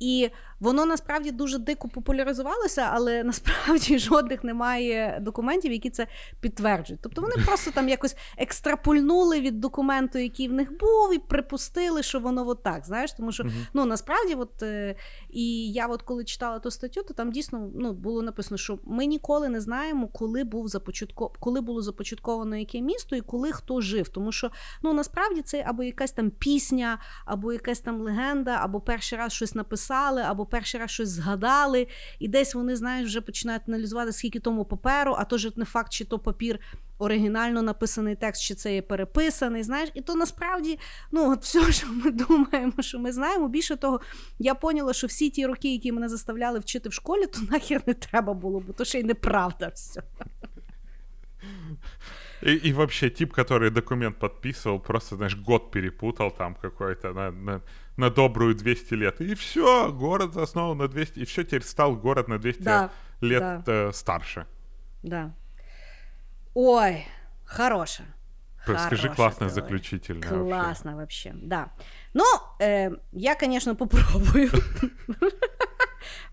І воно насправді дуже дико популяризувалося, але насправді жодних немає документів, які це підтверджують. Тобто вони просто там якось екстрапульнули від документу, який в них був, і припустили, що воно от так. Знаєш, тому що ну насправді, от е, і я, от коли читала ту статтю, то там дійсно ну було написано, що ми ніколи не знаємо, коли був започатко, коли було започатковано яке місто і коли хто жив. Тому що ну насправді це або якась там пісня, або якась там легенда, або перший раз щось написали, або перший раз щось згадали, і десь вони, знаєш, вже починають аналізувати, скільки тому паперу, а то ж не факт, чи то папір оригінально написаний текст, чи це є переписаний. Знаєш, і то насправді ну, от все, що ми думаємо, що ми знаємо. Більше того, я поняла, що всі ті роки, які мене заставляли вчити в школі, то нахер не треба було, бо то ще й неправда все. И, и вообще тип, который документ подписывал, просто, знаешь, год перепутал там какой-то на, на, на добрую 200 лет. И все, город основан на 200, и все, теперь стал город на 200 да, лет да. Э, старше. Да. Ой, хорошая. Скажи классно заключительно. Классно вообще. вообще, да. Ну, э, я, конечно, попробую.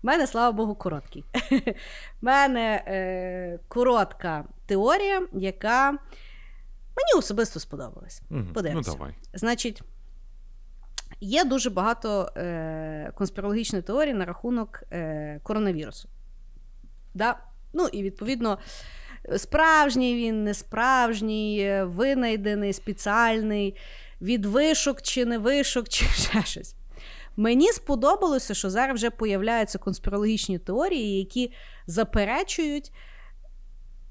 У мене, слава Богу, короткий. У мене е, коротка теорія, яка мені особисто сподобалась. Угу. Подивимося. Ну, давай. Значить, є дуже багато е, конспірологічних теорій на рахунок е, коронавірусу. Да? Ну, і відповідно. Справжній він, несправжній, винайдений, спеціальний, від вишок чи не вишок, чи ще щось. Мені сподобалося, що зараз вже появляються конспірологічні теорії, які заперечують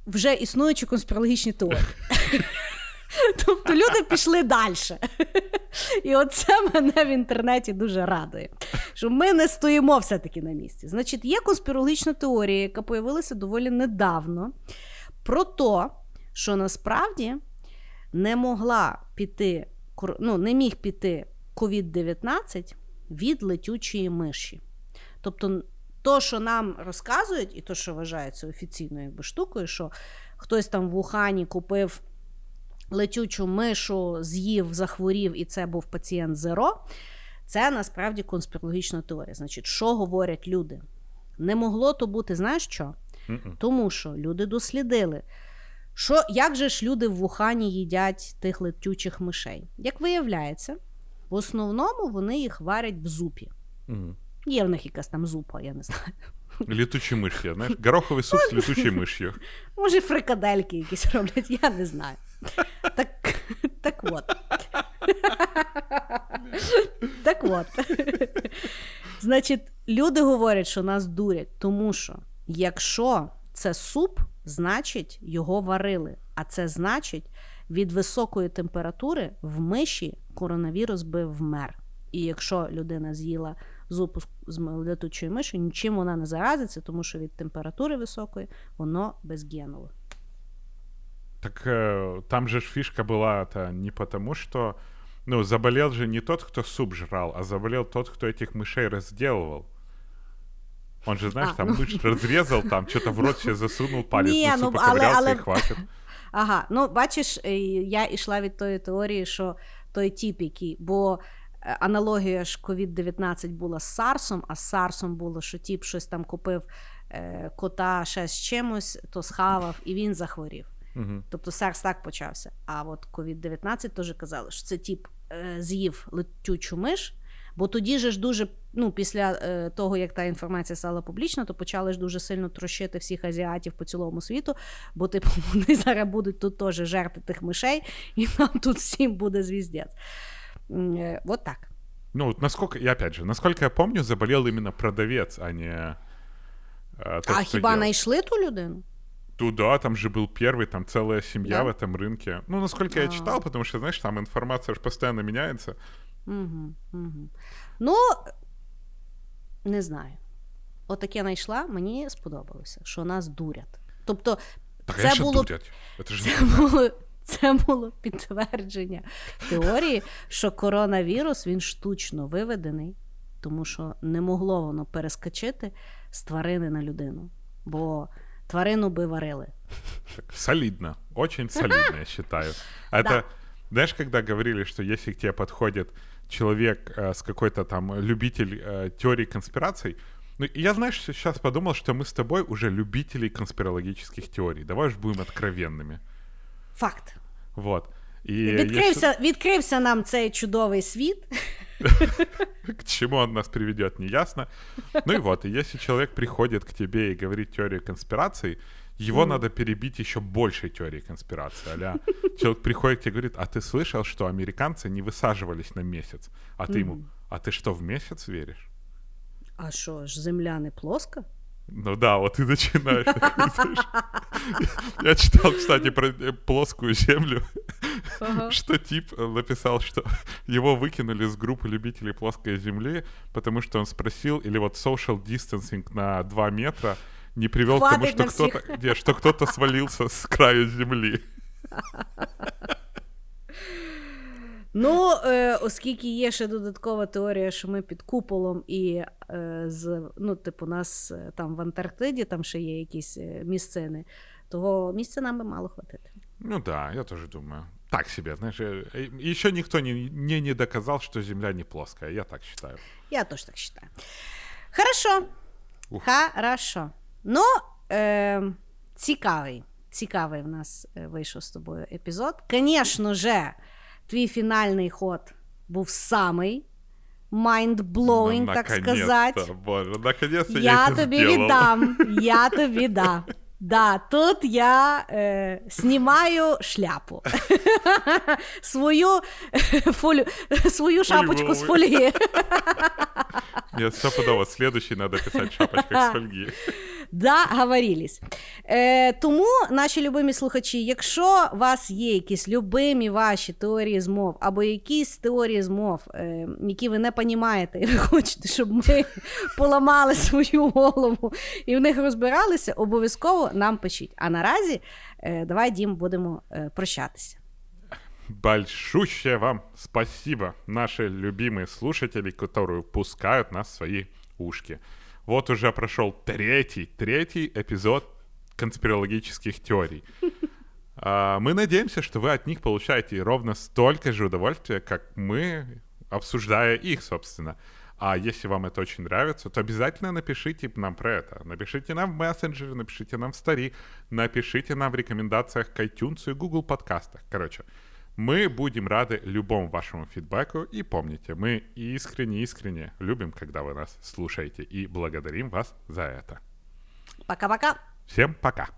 вже існуючі конспірологічні теорії. Тобто люди пішли далі. І оце мене в інтернеті дуже радує. Що ми не стоїмо все-таки на місці. Значить, є конспірологічна теорія, яка появилася доволі недавно, про те, що насправді не могла піти, ну, не міг піти COVID-19 від летючої миші. Тобто, то, що нам розказують, і то, що вважається офіційною якби, штукою, що хтось там в Ухані купив летючу мишу, з'їв, захворів, і це був пацієнт зеро, це насправді конспірологічна теорія. Значить, що говорять люди? Не могло то бути, знаєш що? Mm-mm. Тому що люди дослідили. Що, Як же ж люди в Вухані їдять тих летючих мишей? Як виявляється, в основному вони їх варять в зупі. Угу. Є в них якась там зупа, я не знаю. Літучі миші, знаєш, гороховий суп з літучою миш'ю. Може, фрикадельки якісь роблять, я не знаю. Так так от. Так от. Значить, люди говорять, що нас дурять, тому що якщо це суп, значить його варили. А це значить, від високої температури в миші коронавірус би вмер. І якщо людина з'їла зупу з летучої миші, нічим вона не заразиться, тому що від температури високої воно безгенове. Так э, там же ж фишка была это не потому, что ну, заболел же не тот, кто суп жрал, а заболел тот, кто этих мышей разделывал. Он же, знаешь, а, там ну... разрезал, там что-то в рот себе засунул, палец не, ну, але, але, и хватит. Ага, ну бачиш, е, я йшла від тої теорії, що той тіп, який, бо е, аналогія ж COVID-19 була з Сарсом, а з Сарсом було, що тіп щось там купив е, кота ще з чимось, то схавав, і він захворів. Мгм. Тобто Сарс так почався. А от COVID-19 теж казали, що це тіп з'їв летючу миш. Бо тоді же ж дуже, ну, після е, того, як та інформація стала публічна, то почали ж дуже сильно трощити всіх азіатів по цілому світу, бо типу вони зараз будуть тут теж жерти тих мишей, і нам тут всім буде звіздець. М, е, От так. Ну, вот насколько, и опять же, насколько я помню, заболел именно продавец, а не... э, тот, а кто хіба делал. знайшли ту людину? Туда, там же был первый, там целая семья Да? в этом рынке. Ну, насколько я А. читал, потому что, знаешь, там информация же постоянно меняется. Угу, угу. Ну, не знаю. Отаке знайшла, мені сподобалося, що нас дурять. Тобто, Так, це було дурять. Це було, це було підтвердження теорії, що коронавірус він штучно виведений, тому що не могло воно перескочити з тварини на людину. Бо тварину би варили. так солидно. Очень солидно, я считаю. А Это, Да. знаешь, когда говорили, что если к тебе подходит человек э, с какой-то там любитель э, теории конспираций, ну, и я, знаешь, сейчас подумал, что мы с тобой уже любители конспирологических теорий. Давай уж будем откровенными. Факт. Вот. И я Відкрився, відкрився нам цей чудовий світ. К чему он нас приведет, неясно. Ну и вот, и если человек приходит к тебе и говорит теорию конспирации, его надо перебить еще большей теорией конспирации. Аля, человек приходит и говорит, а ты слышал, что американцы не высаживались на месяц? А ты ему, а ты что, в месяц веришь? А що ж, земля не плоска? Ну да, вот ты начинаешь. такой. Я читал, кстати, про э, плоскую землю, что тип написал, что его выкинули с группы любителей плоской земли, потому что он спросил, или вот social distancing на 2 метра не привел к тому, что кто-то, не, что кто-то свалился с краю земли. Ну, е, оскільки є ще додаткова теорія, що ми під куполом і е, з, ну, типу, нас е, там в Антарктиді там ще є якісь е, місцини, того місця нам би мало хватити. Ну да, я тоже думаю. Так себе, знаешь, э, еще никто не, не, не доказал, что Земля не плоская, я так считаю. Я теж так вважаю. Хорошо. Ух. Хорошо. Ну, е, цікавий. Цікавий в нас е, вийшов з тобою епізод. Звісно же, твій фінальний ход був самий mind-blowing, Ну, так сказати. Боже, наконец-то я, Я тобі сделал. віддам. Я тобі дам. Да, тут я е, знімаю шляпу. свою, фолю, свою шапочку з фольги. Нет, стопудово. Следующий надо писать шапочка с фольги. Договорились. Е, тому, наші любимі слухачі, якщо у вас є якісь любимі ваші теорії змов, або якісь теорії змов, е, які ви не понімаєте, і ви хочете, щоб ми поламали свою голову і в них розбиралися, обов'язково нам пишіть. А наразі е, давай, Дім, будемо е, прощатися. Большущее вам спасибо, наши любимые слушатели, которые пускают нас в свои ушки. Вот уже прошел третий, третий эпизод конспирологических теорий. А, Мы надеемся, что вы от них получаете ровно столько же удовольствия, как мы, обсуждая их, собственно. А если вам это очень нравится, то обязательно напишите нам про это. Напишите нам в мессенджере, напишите нам в стари, напишите нам в рекомендациях к iTunes и Google подкастах. Короче, мы будем рады любому вашему фидбэку. И помните, мы искренне-искренне любим, когда вы нас слушаете. И благодарим вас за это. Пока-пока! Всем пока!